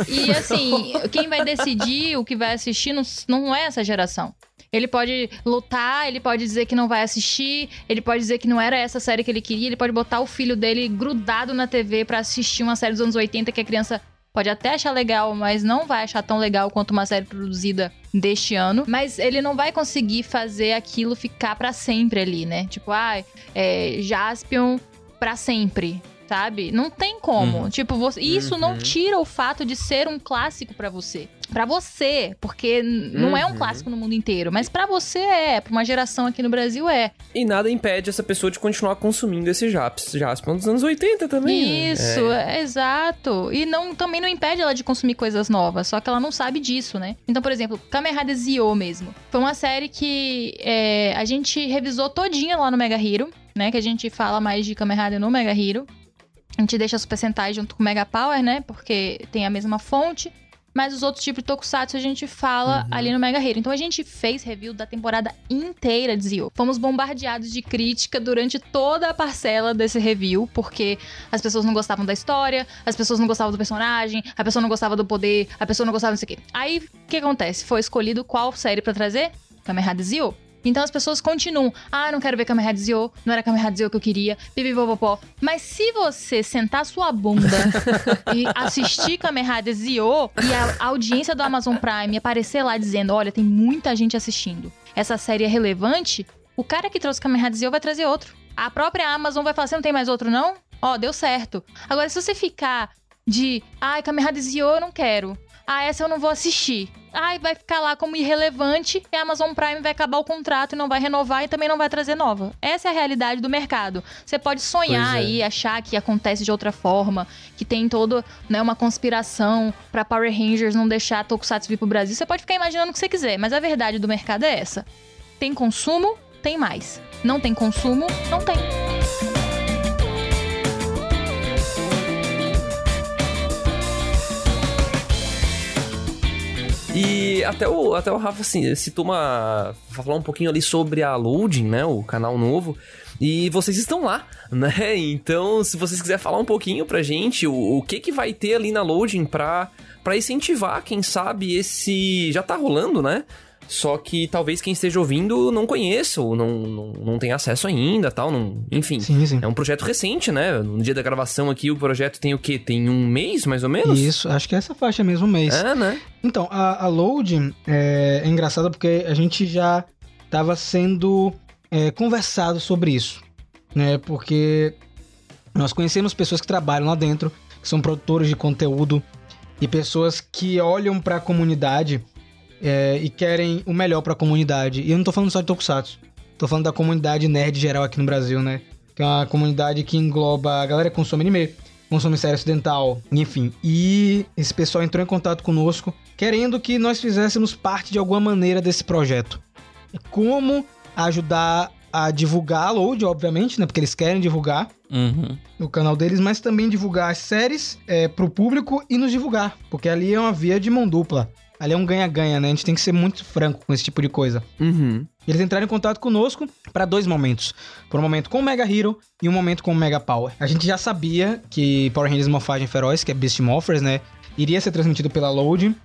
E assim, quem vai decidir o que vai assistir não, não é essa geração. Ele pode lutar, ele pode dizer que não vai assistir, ele pode dizer que não era essa série que ele queria, ele pode botar o filho dele grudado na TV pra assistir uma série dos anos 80 que a criança pode até achar legal, mas não vai achar tão legal quanto uma série produzida deste ano. Mas ele não vai conseguir fazer aquilo ficar pra sempre ali, né? Tipo, ah, é, Jaspion pra sempre. Sabe? Não tem como. Tipo, você, isso não Uhum. tira o fato de ser um clássico pra você. Pra você, porque não é um Uhum. clássico no mundo inteiro, mas pra você é, pra uma geração aqui no Brasil é. E nada impede essa pessoa de continuar consumindo esse Japs. Jaspion dos anos 80 também. né? Isso, É. é, exato. E não, também não impede ela de consumir coisas novas, só que ela não sabe disso, né? Então, por exemplo, Kamen Rider Zio mesmo. Foi uma série que é, a gente revisou todinha lá no Mega Hero, né? Que a gente fala mais de Kamen Rider no Mega Hero. A gente deixa Super Sentai junto com o Mega Power, né? Porque tem a mesma fonte. Mas os outros tipos de Tokusatsu a gente fala ali no Mega Hero. Então a gente fez review da temporada inteira de Zio. Fomos bombardeados de crítica durante toda a parcela desse review, porque as pessoas não gostavam da história, as pessoas não gostavam do personagem, a pessoa não gostava do poder, a pessoa não gostava não sei o quê. Aí, o que acontece? Foi escolhido qual série pra trazer? Kamen Rider Zio. Então as pessoas continuam. Ah, não quero ver Kamen Rider Zio, não era Kamen Rider Zio que eu queria, pipipopopó. Mas se você sentar sua bunda e assistir Kamen Rider Zio e a audiência do Amazon Prime aparecer lá dizendo, olha, tem muita gente assistindo, essa série é relevante, o cara que trouxe Kamen Rider Zio vai trazer outro. A própria Amazon vai falar, você não tem mais outro não? Ó, deu certo. Agora, se você ficar de, ai, Kamen Rider Zio eu não quero. Ah, essa eu não vou assistir. Ai, vai ficar lá como irrelevante e a Amazon Prime vai acabar o contrato e não vai renovar e também não vai trazer nova. Essa é a realidade do mercado. Você pode sonhar é. aí, achar que acontece de outra forma, que tem toda né, uma conspiração pra Power Rangers não deixar Tokusatsu vir pro Brasil. Você pode ficar imaginando o que você quiser, mas a verdade do mercado é essa. Tem consumo, tem mais. Não tem consumo, não tem. E até o, até o Rafa assim, citou uma. falar um pouquinho ali sobre a Loading, né? O canal novo. E vocês estão lá, né? Então, se vocês quiserem falar um pouquinho pra gente, o, o que que vai ter ali na Loading pra, pra incentivar, quem sabe, esse. Já tá rolando, né? Só que talvez quem esteja ouvindo não conheça ou não, não, não tenha acesso ainda tal. Não, enfim. Sim, sim. É um projeto recente, né? No dia da gravação aqui, o projeto tem o quê? Tem um mês, mais ou menos? Isso, acho que é essa faixa mesmo, um mês. É, né? Então, a, a Loading é, é engraçada porque a gente já estava sendo é, conversado sobre isso, né? Porque nós conhecemos pessoas que trabalham lá dentro, que são produtores de conteúdo e pessoas que olham para a comunidade é, e querem o melhor para a comunidade. E eu não tô falando só de Tokusatsu, tô falando da comunidade nerd geral aqui no Brasil, né? Que é uma comunidade que engloba a galera que consome anime, consome série ocidental, enfim. E esse pessoal entrou em contato conosco, querendo que nós fizéssemos parte de alguma maneira desse projeto. Como ajudar a divulgar a Load, obviamente, né? Porque eles querem divulgar Uhum. no canal deles, mas também divulgar as séries é, pro público e nos divulgar. Porque ali é uma via de mão dupla. Ali é um ganha-ganha, né? A gente tem que ser muito franco com esse tipo de coisa. Uhum. Eles entraram em contato conosco para dois momentos. Por um momento com o Mega Hero e um momento com o Mega Power. A gente já sabia que Power Rangers Morfagem Feroz, que é Beast Morphers, né? Iria ser transmitido pela Load,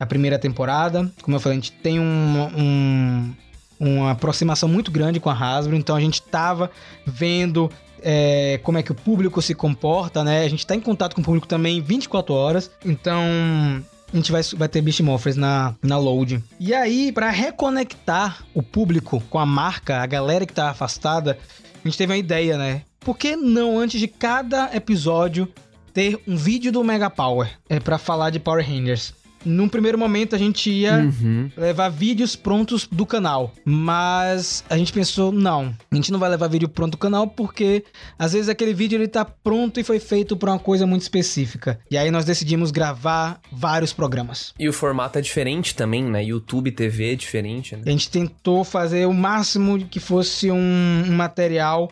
a primeira temporada. Como eu falei, a gente tem um, um- uma aproximação muito grande com a Hasbro, então a gente tava vendo é, como é que o público se comporta, né? A gente tá em contato com o público também 24 horas, então a gente vai, vai ter Beast Morphers na, na load. E aí, pra reconectar o público com a marca, a galera que tá afastada, a gente teve uma ideia, né? Por que não, antes de cada episódio, ter um vídeo do Mega Power é, para falar de Power Rangers? Num primeiro momento, a gente ia Uhum. levar vídeos prontos do canal. Mas a gente pensou, não, a gente não vai levar vídeo pronto do canal porque às vezes aquele vídeo ele tá pronto e foi feito pra uma coisa muito específica. E aí nós decidimos gravar vários programas. E o formato é diferente também, né? YouTube TV é diferente, né? A gente tentou fazer o máximo de que fosse um, um material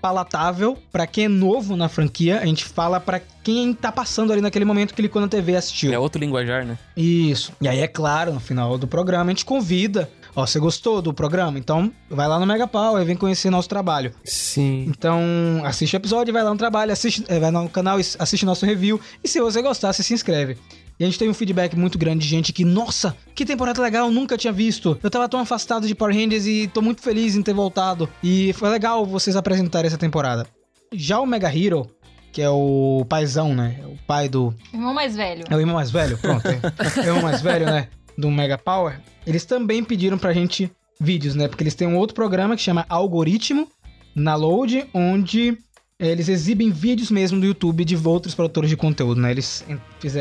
palatável pra quem é novo na franquia. A gente fala pra quem tá passando ali naquele momento que clicou na TV e assistiu. É outro linguajar, né? Isso. E aí, é claro, no final do programa, a gente convida. Ó, você gostou do programa? Então, vai lá no Mega Power e vem conhecer nosso trabalho. Sim. Então, assiste o episódio, vai lá no trabalho, assiste, eh, vai no canal, assiste nosso review. E se você gostar, você se inscreve. E a gente tem um feedback muito grande de gente que, nossa, que temporada legal, nunca tinha visto. Eu tava tão afastado de Power Rangers e tô muito feliz em ter voltado. E foi legal vocês apresentarem essa temporada. Já o Mega Hero, que é o paizão, né? O pai do, Irmão mais velho. é o irmão mais velho? Pronto. É, é o irmão mais velho, né? Do Mega Power. Eles também pediram pra gente vídeos, né? Porque eles têm um outro programa que chama Algoritmo na Load, onde eles exibem vídeos mesmo do YouTube de outros produtores de conteúdo, né? Eles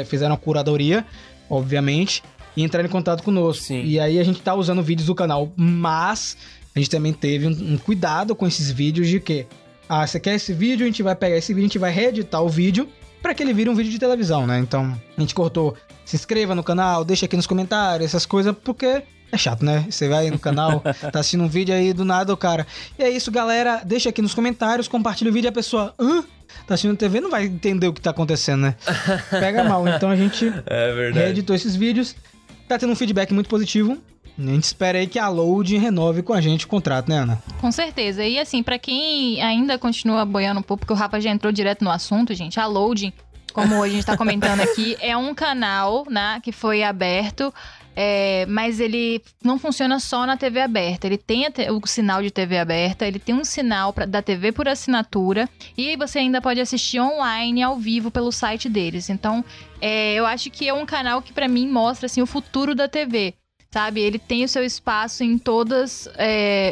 fizeram a curadoria, obviamente, e entraram em contato conosco. Sim. E aí a gente tá usando vídeos do canal, mas a gente também teve um, um cuidado com esses vídeos de que, ah, você quer esse vídeo, a gente vai pegar esse vídeo, a gente vai reeditar o vídeo para que ele vire um vídeo de televisão, né? Então, a gente cortou, se inscreva no canal, deixa aqui nos comentários, essas coisas, porque é chato, né? Você vai no canal, tá assistindo um vídeo aí do nada o cara. E é isso, galera, deixa aqui nos comentários, compartilha o vídeo e a pessoa, hã? Tá assistindo TV, não vai entender o que tá acontecendo, né? Pega mal. Então a gente É verdade. reeditou esses vídeos. Tá tendo um feedback muito positivo. A gente espera aí que a Load renove com a gente o contrato, né, Ana? Com certeza. E assim, pra quem ainda continua boiando um pouco, porque o Rafa já entrou direto no assunto, gente, a Loading, como hoje a gente tá comentando aqui, é um canal, né, que foi aberto, é, mas ele não funciona só na TV aberta. Ele tem o sinal de TV aberta, ele tem um sinal pra, da TV por assinatura, e você ainda pode assistir online, ao vivo, pelo site deles. Então, é, eu acho que é um canal que pra mim mostra, assim, o futuro da TV sabe? Ele tem o seu espaço em todos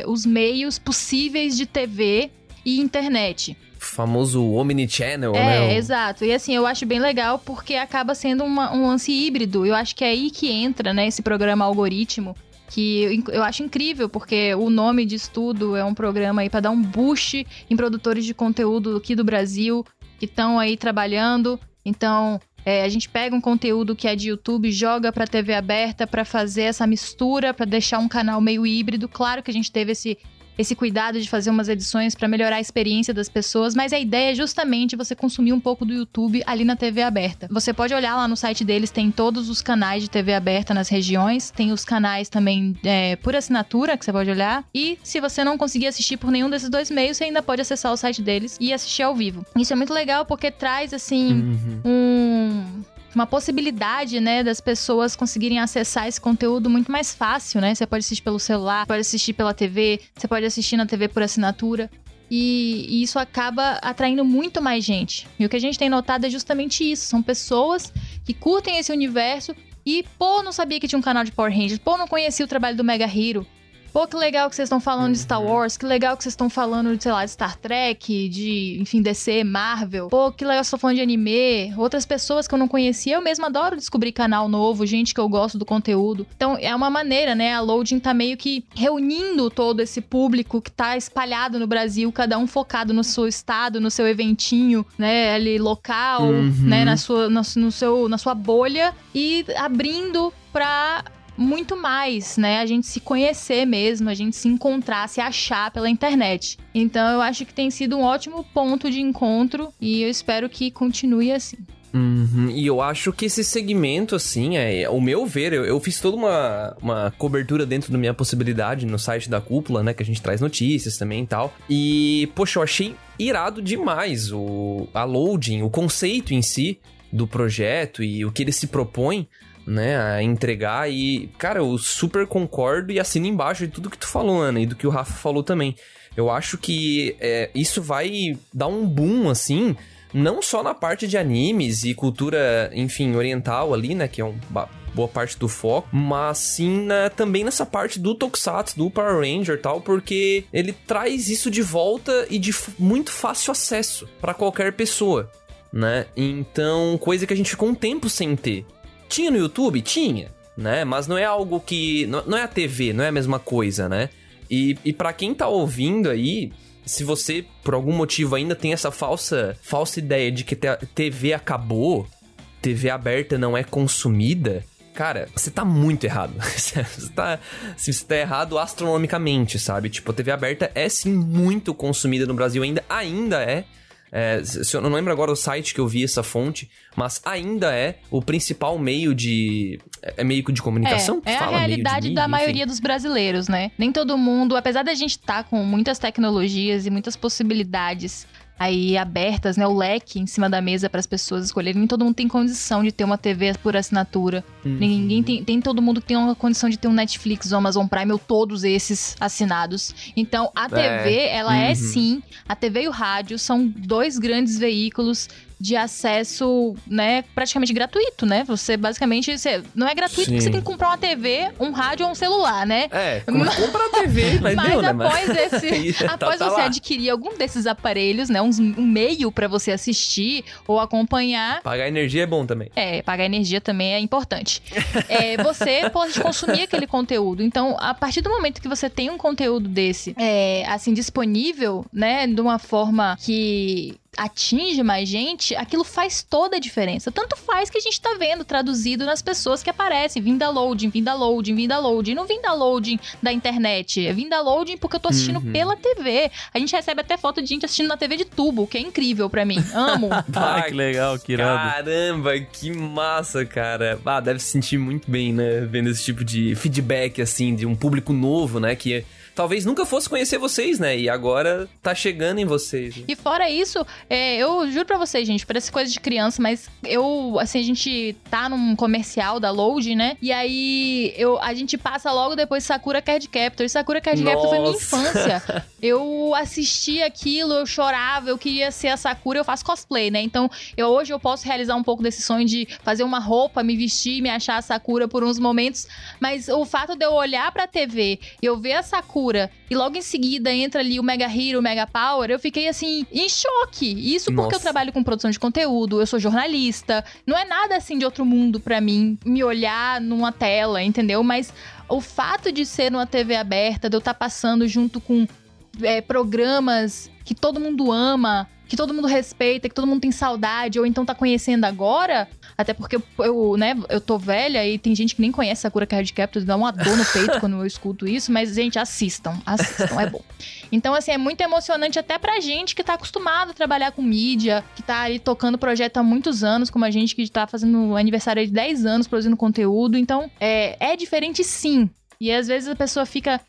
os meios possíveis de TV e internet. Famoso Omnichannel, É, né? O- exato. E assim, eu acho bem legal porque acaba sendo uma- um lance híbrido. Eu acho que é aí que entra, né, esse programa algoritmo. Que eu, acho incrível, porque o nome disso tudo é um programa aí para dar um boost em produtores de conteúdo aqui do Brasil que estão aí trabalhando. Então, é, a gente pega um conteúdo que é de YouTube, joga pra TV aberta pra fazer essa mistura, pra deixar um canal meio híbrido. Claro que a gente teve esse esse cuidado de fazer umas edições pra melhorar a experiência das pessoas, mas a ideia é justamente você consumir um pouco do YouTube ali na TV aberta. Você pode olhar lá no site deles, tem todos os canais de TV aberta nas regiões, tem os canais também é, por assinatura que você pode olhar, e se você não conseguir assistir por nenhum desses dois meios, você ainda pode acessar o site deles e assistir ao vivo. Isso é muito legal porque traz assim Uhum. um- uma possibilidade, né, das pessoas conseguirem acessar esse conteúdo muito mais fácil, né? Você pode assistir pelo celular, pode assistir pela TV, você pode assistir na TV por assinatura. E, e isso acaba atraindo muito mais gente. E o que a gente tem notado é justamente isso. São pessoas que curtem esse universo e, pô, não sabia que tinha um canal de Power Rangers. Pô, não conhecia o trabalho do Mega Hero. Pô, que legal que vocês estão falando de Star Wars, que legal que vocês estão falando de, sei lá, de Star Trek, de, enfim, DC, Marvel. Pô, que legal que vocês estão falando de anime. Outras pessoas que eu não conhecia, eu mesmo adoro descobrir canal novo, gente que eu gosto do conteúdo. Então, é uma maneira, né? A Loading tá meio que reunindo todo esse público que tá espalhado no Brasil, cada um focado no seu estado, no seu eventinho, né, ali local, Uhum. né, na sua, na, no seu, na sua bolha e abrindo pra muito mais, né? A gente se conhecer mesmo, a gente se encontrar, se achar pela internet. Então eu acho que tem sido um ótimo ponto de encontro e eu espero que continue assim. Uhum, E eu acho que esse segmento, assim, é o meu ver, eu, eu fiz toda uma, uma cobertura dentro da minha possibilidade no site da cúpula, né? Que a gente traz notícias também e tal. E, poxa, eu achei irado demais o, a loading, o conceito em si do projeto e o que ele se propõe, né, a entregar. E, cara, eu super concordo e assino embaixo de tudo que tu falou, Ana, e do que o Rafa falou também. Eu acho que é, isso vai dar um boom, assim, não só na parte de animes e cultura, enfim, oriental ali, né, que é um, ba- boa parte do foco, mas sim na- também nessa parte do Tokusatsu, do Power Ranger e tal, porque ele traz isso de volta e de muito fácil acesso pra qualquer pessoa, né? Então, coisa que a gente ficou um tempo sem ter. Tinha no YouTube? Tinha, né? Mas não é algo que. Não, é a TV, não é a mesma coisa, né? E, e para quem tá ouvindo aí, se você, por algum motivo, ainda tem essa falsa, falsa ideia de que TV acabou, TV aberta não é consumida, cara, você tá muito errado. você tá, você tá errado astronomicamente, sabe? Tipo, a TV aberta é sim muito consumida no Brasil, ainda, ainda é. É, eu não lembro agora o site que eu vi essa fonte, mas ainda é o principal meio de. É meio que de comunicação? É, é a meio realidade mídia, da enfim. maioria dos brasileiros, né? Nem todo mundo, apesar da gente estar com muitas tecnologias e muitas possibilidades aí abertas, né, o leque em cima da mesa para as pessoas escolherem, nem todo mundo tem condição de ter uma TV por assinatura. Uhum. Ninguém tem, tem todo mundo que tem uma condição de ter um Netflix, ou Amazon Prime ou todos esses assinados. Então, a TV, ela é uhum. sim, a TV e o rádio são dois grandes veículos de acesso, né, praticamente gratuito, né? Você basicamente, você, não é gratuito porque Sim. você tem que comprar uma TV, um rádio ou um celular, né? É, com- compra a TV, mas, Mas deu, né? após esse, tá- após tá você lá. adquirir algum desses aparelhos, né, uns- um meio pra você assistir ou acompanhar, Pagar energia é bom também. é, pagar energia também é importante. É, você pode consumir aquele conteúdo. Então, a partir do momento que você tem um conteúdo desse, é, assim, disponível, né, de uma forma que atinge mais gente, aquilo faz toda a diferença. Tanto faz que a gente tá vendo traduzido nas pessoas que aparecem, vinda loading, vinda loading, vinda loading. Não vinda loading da internet, é vinda loading porque eu tô assistindo Uhum. pela TV. A gente recebe até foto de gente assistindo na TV de tubo, o que é incrível pra mim. Amo. Ah, que legal, que irado. Caramba, que massa, cara. Ah, deve se sentir muito bem, né? Vendo esse tipo de feedback, assim, de um público novo, né? Que talvez nunca fosse conhecer vocês, né? E agora tá chegando em vocês. né? E fora isso, É, eu juro pra vocês, gente, parece coisa de criança, mas eu, assim, a gente tá num comercial da Load, né? E aí eu, a gente passa logo depois Sakura Card Captor. E Sakura Card Captor foi minha infância. Eu assisti aquilo, eu chorava, eu queria ser a Sakura, eu faço cosplay, né? Então, eu, hoje eu posso realizar um pouco desse sonho de fazer uma roupa, me vestir, me achar a Sakura por uns momentos. Mas o fato de eu olhar pra TV e eu ver a Sakura e logo em seguida entra ali o Mega Hero, o Mega Power, eu fiquei assim, em choque. Isso porque Nossa. eu trabalho com produção de conteúdo, eu sou jornalista. Não é nada assim de outro mundo pra mim me olhar numa tela, entendeu? Mas o fato de ser numa TV aberta, de eu estar passando junto com é, programas que todo mundo ama, que todo mundo respeita, que todo mundo tem saudade, ou então tá conhecendo agora, até porque eu, eu, né, eu tô velha e tem gente que nem conhece Sakura Card Captor, dá uma dor no peito quando eu escuto isso, mas, gente, assistam, assistam, é bom. Então, assim, é muito emocionante até pra gente que tá acostumado a trabalhar com mídia, que tá ali tocando projeto há muitos anos, como a gente que tá fazendo aniversário de 10 anos produzindo conteúdo. Então, é, é diferente sim. E às vezes a pessoa fica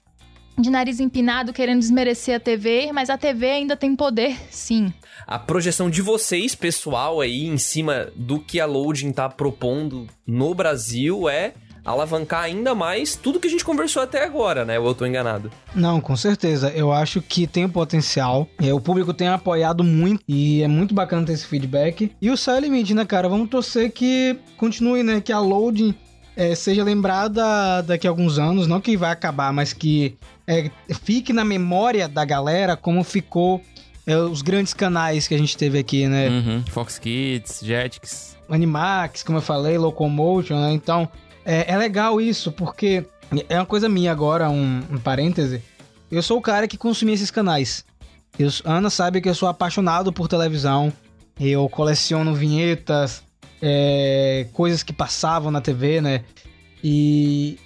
de nariz empinado querendo desmerecer a TV, mas a TV ainda tem poder, sim. A projeção de vocês, pessoal, aí em cima do que a Loading tá propondo no Brasil é alavancar ainda mais tudo que a gente conversou até agora, né? Ou eu tô enganado? Não, com certeza. Eu acho que tem o potencial. É, o público tem apoiado muito e é muito bacana ter esse feedback. E o céu é o limite, né, cara? Vamos torcer que continue, né? Que a loading é, seja lembrada daqui a alguns anos. Não que vai acabar, mas que é, fique na memória da galera como ficou é, os grandes canais que a gente teve aqui, né? Uhum. Fox Kids, Jetix. Animax, como eu falei, Locomotion, né? Então, é, é legal isso, porque é uma coisa minha agora, um, um parêntese. Eu sou o cara que consumia esses canais. Eu, Ana sabe que eu sou apaixonado por televisão. Eu coleciono vinhetas, é, coisas que passavam na TV, né? E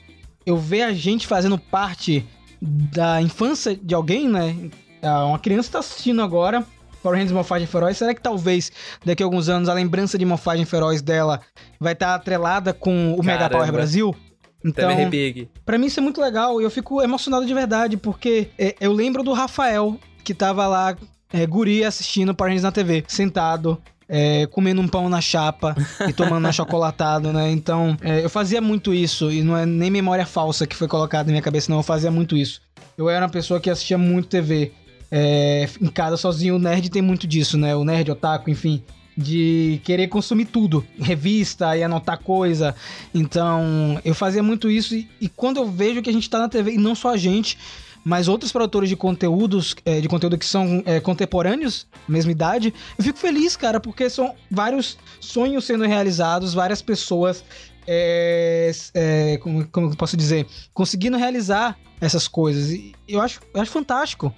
eu ver a gente fazendo parte da infância de alguém, né? Ah, Uma criança tá assistindo agora Power Rangers Morfagem Feroz. Será que talvez daqui a alguns anos a lembrança de Morfagem Feroz dela vai estar atrelada com o Mega Caramba. Power Brasil? Então. Pra mim isso é muito legal e eu fico emocionado de verdade, porque é, eu lembro do Rafael, que tava lá, é, guri, assistindo Power Rangers na TV, sentado, é, comendo um pão na chapa e tomando um chocolatado, né? Então, é, eu fazia muito isso, e não é nem memória falsa que foi colocada na minha cabeça, não, eu fazia muito isso. Eu era uma pessoa que assistia muito TV. é, em casa sozinho, o nerd tem muito disso, né? O nerd, otaku, enfim de querer consumir tudo, revista e anotar coisa. Então, eu fazia muito isso e, e quando eu vejo que a gente tá na TV, e não só a gente, mas outros produtores de conteúdos, é, de conteúdo que são é, contemporâneos, mesma idade, eu fico feliz, cara, porque são vários sonhos sendo realizados, várias pessoas, é, é, como, como eu posso dizer, conseguindo realizar essas coisas. E eu acho, eu acho fantástico.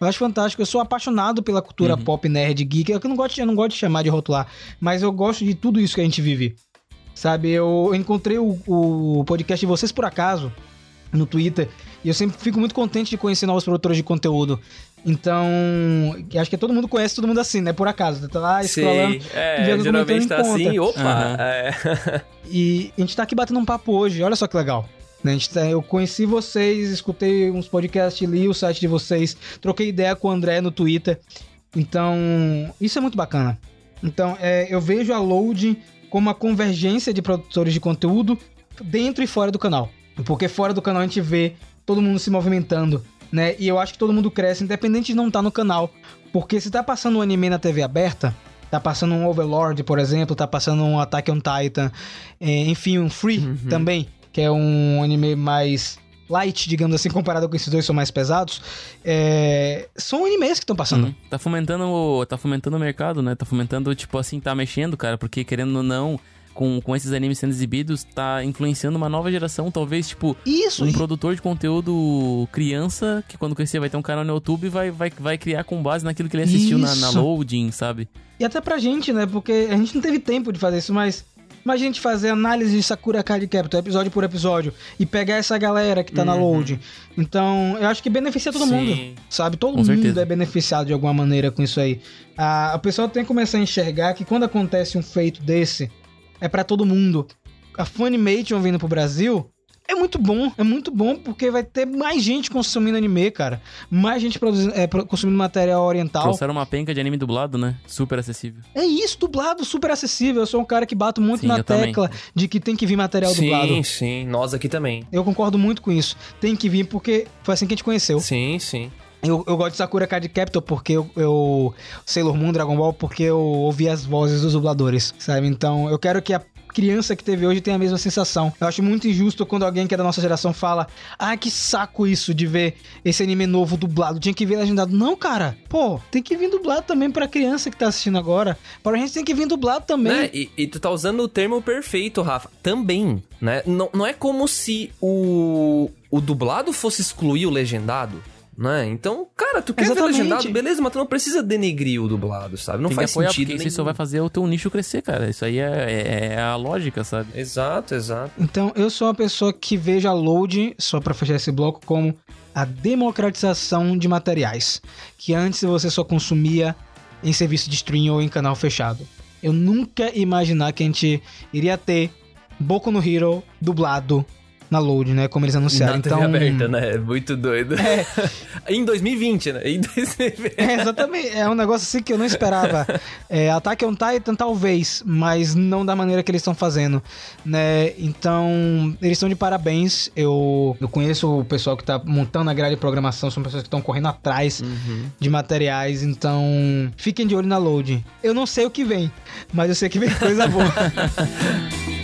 Eu acho fantástico. Eu sou apaixonado pela cultura Uhum. pop, nerd, geek. Eu não, gosto, de- eu não gosto de chamar de rotular, mas eu gosto de tudo isso que a gente vive. Sabe, eu encontrei o, o podcast de vocês por acaso no Twitter e eu sempre fico muito contente de conhecer novos produtores de conteúdo. Então, acho que todo mundo conhece todo mundo assim, né? Por acaso. Tá lá scrollando. Sei, é, vendo geralmente comentando tá em assim, conta. opa, Aham. é. E a gente tá aqui batendo um papo hoje, olha só que legal. Né, a gente tá- eu conheci vocês, escutei uns podcasts, li o site de vocês, troquei ideia com o André no Twitter. Então, isso é muito bacana. Então, é, eu vejo a Load como uma convergência de produtores de conteúdo dentro e fora do canal. Porque fora do canal a gente vê todo mundo se movimentando, né? E eu acho que todo mundo cresce, independente de não estar no canal. Porque se tá passando um anime na TV aberta, tá passando um Overlord, por exemplo, tá passando um Attack on Titan, é, enfim, um Free também, que é um anime mais light, digamos assim, comparado com esses dois que são mais pesados. é, são animes que estão passando. Uhum. Tá fomentando, o- tá fomentando o mercado, né? Tá fomentando, tipo assim, tá mexendo, cara, porque querendo ou não, com, com esses animes sendo exibidos, tá influenciando uma nova geração, talvez, tipo, Isso, um e- produtor de conteúdo criança, que quando crescer vai ter um canal no YouTube e vai, vai, vai criar com base naquilo que ele assistiu na, na loading, sabe? E até pra gente, né? Porque a gente não teve tempo de fazer isso, mas imagina a gente fazer análise de Sakura Card Captor, episódio por episódio, e pegar essa galera que tá na Uhum. load. Então, eu acho que beneficia todo Sim. mundo, sabe? Todo Com mundo certeza. é beneficiado de alguma maneira com isso aí. Ah, o pessoal tem que começar a enxergar que quando acontece um feito desse, é pra todo mundo. A Funimation vindo pro Brasil é muito bom, é muito bom porque vai ter mais gente consumindo anime, cara. Mais gente produzindo, é, consumindo material oriental. Trouxeram uma penca de anime dublado, né? Super acessível. É isso, dublado, super acessível. Eu sou um cara que bato muito Sim, na eu também. tecla de que tem que vir material dublado. Sim, sim. Nós aqui também. Eu concordo muito com isso. Tem que vir porque foi assim que a gente conheceu. Sim, sim. Eu, eu gosto de Sakura Card Captor porque eu, eu. Sailor Moon, Dragon Ball, porque eu ouvi as vozes dos dubladores, sabe? Então eu quero que a criança que teve hoje tenha a mesma sensação. Eu acho muito injusto quando alguém que é da nossa geração fala: Ah, que saco isso de ver esse anime novo dublado. Tinha que ver legendado. Não, cara. Pô, tem que vir dublado também pra criança que tá assistindo agora. Para a gente tem que vir dublado também. Né? E, e tu tá usando o termo perfeito, Rafa. Também, né? Não, não é como se o, o dublado fosse excluir o legendado, né? Então, cara, tu quer Exatamente. ver legendado, beleza, mas tu não precisa denegrir o dublado, sabe? Não Tem faz que apoiar, sentido porque isso nenhum. vai fazer o teu nicho crescer, cara. Isso aí é, é- é a lógica, sabe? Exato, exato. Então, eu sou uma pessoa que vejo a load, só pra fechar esse bloco, como a democratização de materiais. Que antes você só consumia em serviço de stream ou em canal fechado. Eu nunca ia imaginar que a gente iria ter Boku no Hero dublado na load, né? Como eles anunciaram. Na TV então, aberta, né? Muito doido. em 2020, né? Em 2020. É, exatamente. É um negócio assim que eu não esperava. É, Attack on Titan, talvez, mas não da maneira que eles estão fazendo, né? Então, eles estão de parabéns. Eu, eu conheço o pessoal que tá montando a grade de programação, são pessoas que estão correndo atrás de materiais, então fiquem de olho na load. Eu não sei o que vem, mas eu sei que vem coisa boa.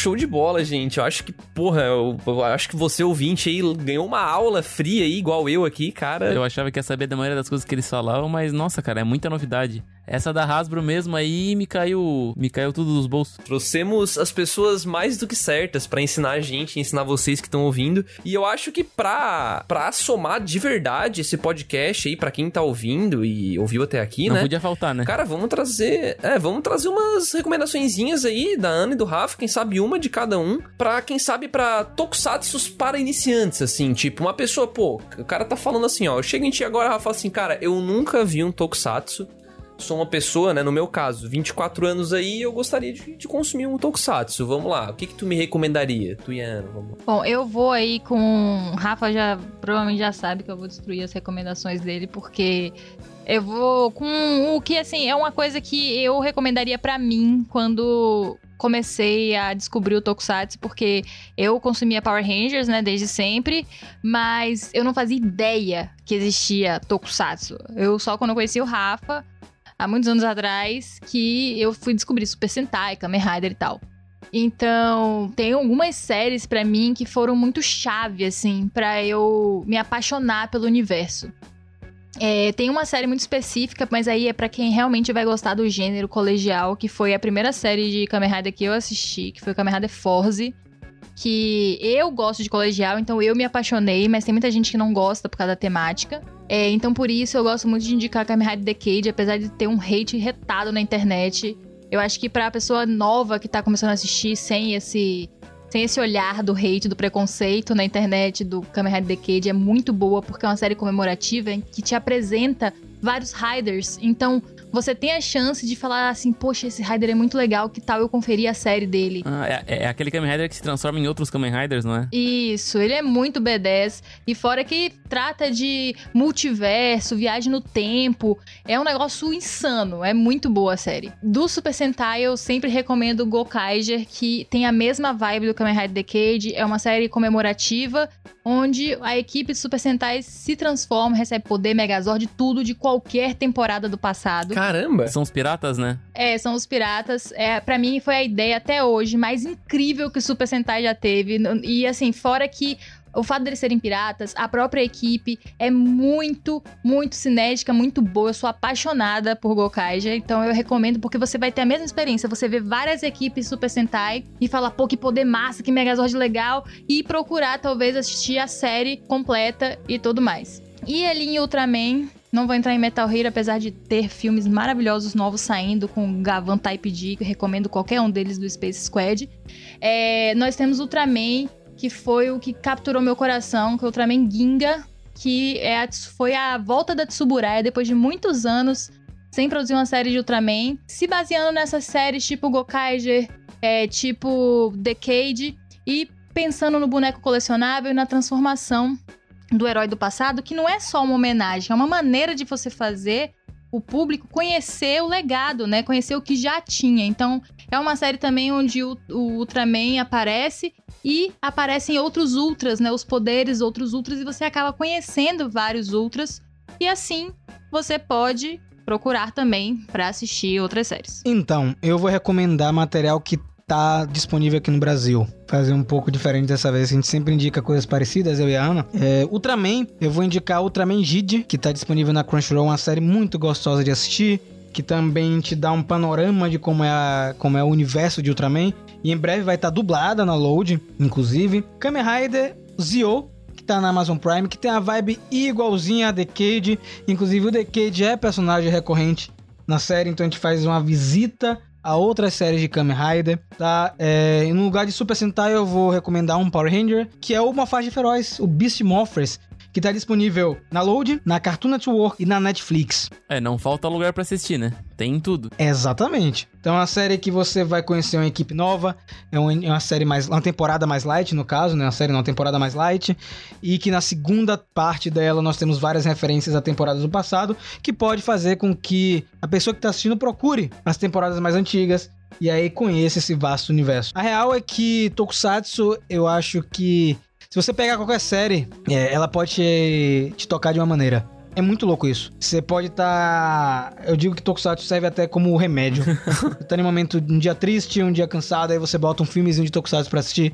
show de bola, gente. Eu acho que, porra, eu, eu acho que você ouvinte aí ganhou uma aula fria aí, igual eu aqui, cara. Eu achava que ia saber da maioria das coisas que eles falavam, mas nossa, cara, é muita novidade. Essa da Hasbro mesmo aí me caiu, me caiu tudo dos bolsos. Trouxemos as pessoas mais do que certas pra ensinar a gente, ensinar vocês que estão ouvindo. E eu acho que pra, pra somar de verdade esse podcast aí, pra quem tá ouvindo e ouviu até aqui, Não né? podia faltar, né? Cara, vamos trazer. É, vamos trazer umas recomendaçõezinhas aí da Ana e do Rafa, quem sabe uma de cada um, pra quem sabe pra tokusatsus para iniciantes, assim, tipo, uma pessoa, pô, o cara tá falando assim, ó, eu chego em ti agora, Rafa, assim, cara, eu nunca vi um tokusatsu. Sou uma pessoa, né, no meu caso, 24 anos aí, eu gostaria de, de consumir um tokusatsu. Vamos lá, o que que tu me recomendaria? Tu a Ana, vamos lá. Bom, eu vou aí com. Rafa já provavelmente já sabe que eu vou destruir as recomendações dele, porque eu vou com o que, assim, é uma coisa que eu recomendaria pra mim quando comecei a descobrir o Tokusatsu, porque eu consumia Power Rangers, né, desde sempre, mas eu não fazia ideia que existia Tokusatsu. Eu só quando conheci o Rafa, há muitos anos atrás, que eu fui descobrir Super Sentai, Kamen Rider e tal. Então, tem algumas séries pra mim que foram muito chave, assim, pra eu me apaixonar pelo universo. É, tem uma série muito específica, mas aí é pra quem realmente vai gostar do gênero colegial, que foi a primeira série de Kamen Rider que eu assisti, que foi Kamen Rider Force. Que eu gosto de colegial, então eu me apaixonei, mas tem muita gente que não gosta por causa da temática. É, então por isso eu gosto muito de indicar Kamen Rider Decade, apesar de ter um hate retado na internet. Eu acho que pra pessoa nova que tá começando a assistir sem esse sem esse olhar do hate, do preconceito na internet do Kamen Rider Decade é muito boa porque é uma série comemorativa em que te apresenta vários riders. Então, você tem a chance de falar assim, poxa, esse rider é muito legal, que tal eu conferir a série dele? Ah, é, é aquele Kamen Rider que se transforma em outros Kamen Riders, não é? Isso, ele é muito B10. E fora que trata de multiverso, viagem no tempo. É um negócio insano. É muito boa a série. Do Super Sentai, eu sempre recomendo Gokaiger, que tem a mesma vibe do Kamen Rider Decade. É uma série comemorativa, onde a equipe de Super Sentai se transforma, recebe poder, Megazord, tudo de qualquer temporada do passado. Caramba! São os piratas, né? É, são os piratas. É, para mim foi a ideia até hoje mais incrível que o Super Sentai já teve. E assim, fora que o fato deles serem piratas, a própria equipe é muito, muito cinética, muito boa. Eu sou apaixonada por Gokaiger, então eu recomendo porque você vai ter a mesma experiência. Você vê várias equipes Super Sentai e fala, pô, que poder massa, que Megazord legal, e procurar talvez assistir a série completa e tudo mais. E ali em Ultraman, não vou entrar em Metal Hero, apesar de ter filmes maravilhosos novos saindo com Gavan Type D, que recomendo qualquer um deles do Space Squad. É, nós temos Ultraman, que foi o que capturou meu coração, que é o Ultraman Ginga, que é a, foi a volta da Tsuburaya depois de muitos anos sem produzir uma série de Ultraman, se baseando nessas séries tipo Gokaiger, é, tipo Decade, e pensando no boneco colecionável e na transformação do herói do passado, que não é só uma homenagem, é uma maneira de você fazer o público conhecer o legado, né? Conhecer o que já tinha. Então, é uma série também onde o, o Ultraman aparece e aparecem outros Ultras, né? Os poderes outros Ultras e você acaba conhecendo vários Ultras. E assim, você pode procurar também para assistir outras séries. Então, eu vou recomendar material que tá disponível aqui no Brasil. Fazer um pouco diferente dessa vez. A gente sempre indica coisas parecidas, eu e a Ana. É, Ultraman, eu vou indicar Ultraman Jid, que tá disponível na Crunchyroll, uma série muito gostosa de assistir. Que também te dá um panorama de como é, a, como é o universo de Ultraman. E em breve vai estar tá dublada na Load, inclusive. Kamen Rider Zio, que tá na Amazon Prime, que tem a vibe igualzinha a Decade. Inclusive o Decade é personagem recorrente na série, então a gente faz uma visita a outras séries de Kamen Rider, tá? É, no lugar de Super Sentai eu vou recomendar um Power Ranger, que é uma faixa feroz, o Beast Morphers, que tá disponível na Load, na Cartoon Network e na Netflix. É, não falta lugar para assistir, né? Tem tudo. Exatamente. Então é uma série que você vai conhecer uma equipe nova, é uma série mais. uma temporada mais light, no caso, né? Uma série não, uma temporada mais light. E que na segunda parte dela nós temos várias referências a temporadas do passado, que pode fazer com que a pessoa que tá assistindo procure as temporadas mais antigas e aí conheça esse vasto universo. A real é que Tokusatsu, eu acho que se você pegar qualquer série, é, ela pode te, te, tocar de uma maneira. É muito louco isso. Você pode estar. Tá... Eu digo que Tokusatsu serve até como remédio. você tá em um momento, um dia triste, um dia cansado, aí você bota um filmezinho de Tokusatsu pra assistir.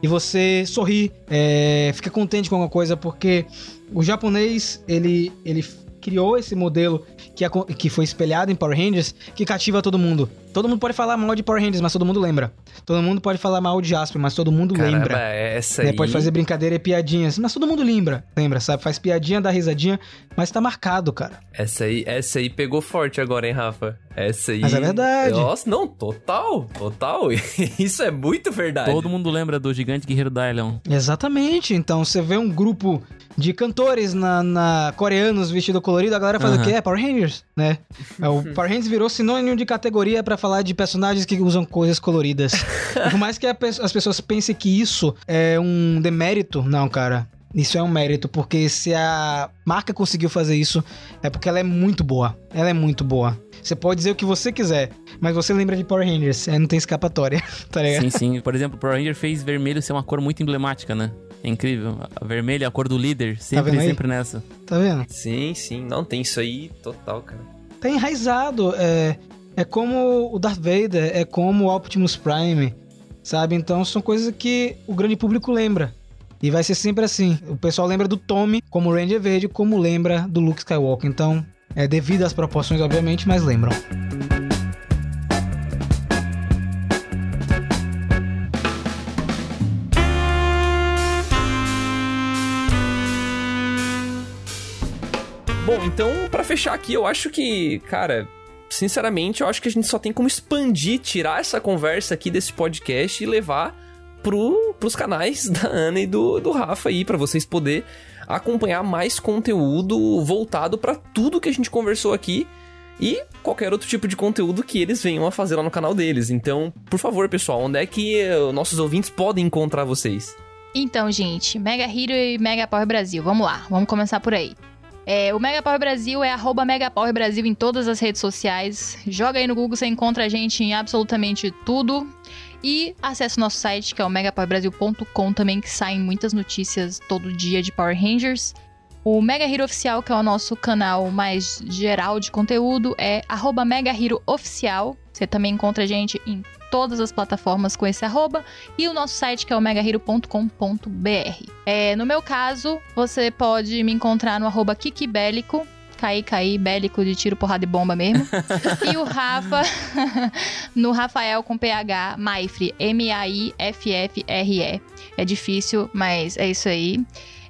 E você sorri, é, fica contente com alguma coisa, porque o japonês, ele, ele criou esse modelo que, que foi espelhado em Power Rangers, que cativa todo mundo. Todo mundo pode falar mal de Power Rangers, mas todo mundo lembra. Todo mundo pode falar mal de Asper, mas todo mundo Caramba, lembra. Essa né? aí... Pode fazer brincadeira e piadinhas, mas todo mundo lembra. Lembra, sabe? Faz piadinha, dá risadinha, mas tá marcado, cara. Essa aí, essa aí pegou forte agora, hein, Rafa? Essa aí. Mas é verdade. Nossa, não, total, total. Isso é muito verdade. Todo mundo lembra do gigante guerreiro Dylion. Exatamente. Então você vê um grupo de cantores na, na coreanos vestido colorido, a galera faz uhum. o quê? É Power Rangers, né? É, o Power Rangers virou sinônimo de categoria para falar de personagens que usam coisas coloridas. Por mais que as pessoas pensem que isso é um demérito, não, cara. Isso é um mérito, porque se a marca conseguiu fazer isso, é porque ela é muito boa. Ela é muito boa. Você pode dizer o que você quiser, mas você lembra de Power Rangers, aí não tem escapatória, tá ligado? Sim, sim. Por exemplo, Power Ranger fez vermelho ser uma cor muito emblemática, né? É incrível. A vermelha é a cor do líder, sempre, tá sempre nessa. Tá vendo? Sim, sim. Não, tem isso aí total, cara. Tá enraizado. É, é como o Darth Vader, é como o Optimus Prime, sabe? Então são coisas que o grande público lembra. E vai ser sempre assim. O pessoal lembra do Tommy como Ranger Verde, como lembra do Luke Skywalker. Então, é devido às proporções, obviamente, mas lembram. Bom, então, para fechar aqui, eu acho que, cara, sinceramente, eu acho que a gente só tem como expandir, tirar essa conversa aqui desse podcast e levar pro, pros canais da Ana e do, do Rafa aí, para vocês poder acompanhar mais conteúdo voltado para tudo que a gente conversou aqui e qualquer outro tipo de conteúdo que eles venham a fazer lá no canal deles. Então, por favor, pessoal, onde é que uh, nossos ouvintes podem encontrar vocês? Então, gente, Mega Hero e Mega Power Brasil, vamos lá, vamos começar por aí. É, o Mega Power Brasil é arroba Mega Power Brasil em todas as redes sociais. Joga aí no Google, você encontra a gente em absolutamente tudo. E acesse o nosso site, que é o megapowerbrasil.com também, que saem muitas notícias todo dia de Power Rangers. O Mega Hero Oficial, que é o nosso canal mais geral de conteúdo, é arroba Mega Hero Oficial. Você também encontra a gente em todas as plataformas com esse arroba. E o nosso site, que é o megahero.com.br. É, no meu caso, você pode me encontrar no arroba Kikibélico, cair, cair, bélico de tiro, porrada e bomba mesmo. e o Rafa, no Rafael com PH, Maifre, M-A-I-F-F-R-E. É difícil, mas é isso aí.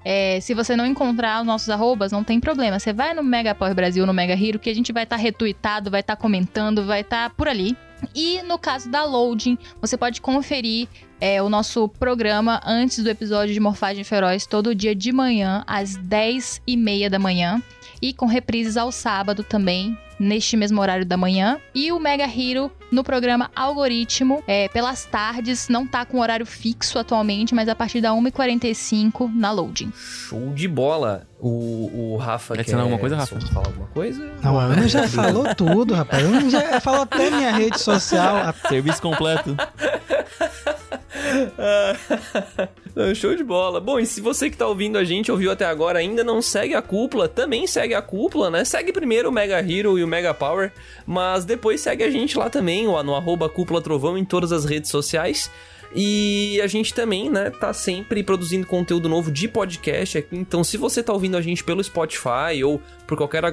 É, se você não encontrar os nossos arrobas, não tem problema. Você vai no Mega Power Brasil, no Mega Hero, que a gente vai estar tá retuitado, vai estar tá comentando, vai estar tá por ali. E no caso da Loading, você pode conferir é, o nosso programa antes do episódio de Morfagem Feroz, todo dia de manhã, às 10 e meia da manhã. E com reprises ao sábado também, neste mesmo horário da manhã. E o Mega Hero no programa Algoritmo, é, pelas tardes, não tá com horário fixo atualmente, mas a partir da 1h45 na loading. Show de bola. O, o Rafa Quer adicionar alguma coisa, Rafa? falar alguma coisa? Não, a Ana já falou tudo, rapaz. A Ana já falou até minha rede social. Serviço completo. Ah, Show de bola. Bom, e se você que tá ouvindo a gente, ouviu até agora, ainda não segue a cúpula, também segue a cúpula, né? Segue primeiro o Mega Hero e o Mega Power, mas depois segue a gente lá também, no arroba Cúpula Trovão, em todas as redes sociais. E a gente também, né, tá sempre produzindo conteúdo novo de podcast aqui. Então, se você tá ouvindo a gente pelo Spotify ou por qualquer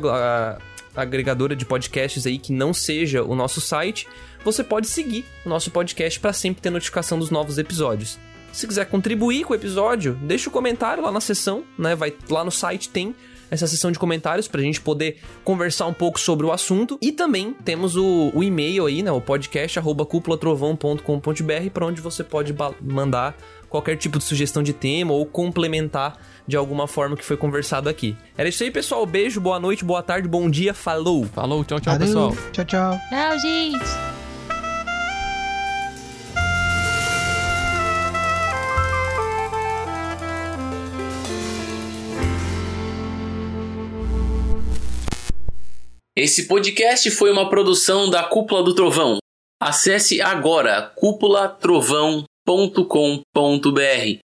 agregadora de podcasts aí que não seja o nosso site, você pode seguir o nosso podcast para sempre ter notificação dos novos episódios. Se quiser contribuir com o episódio, deixa o comentário lá na seção, né? Vai lá no site tem essa seção de comentários pra gente poder conversar um pouco sobre o assunto. E também temos o, o e-mail aí, né? O podcast arroba cúpulatrovão.com.br para onde você pode mandar qualquer tipo de sugestão de tema ou complementar de alguma forma que foi conversado aqui. Era isso aí, pessoal. Beijo, boa noite, boa tarde, bom dia, falou! Falou, tchau, tchau, Valeu. pessoal. Tchau, tchau. Tchau, gente! Esse podcast foi uma produção da Cúpula do Trovão. Acesse agora cúpulatrovão.com.br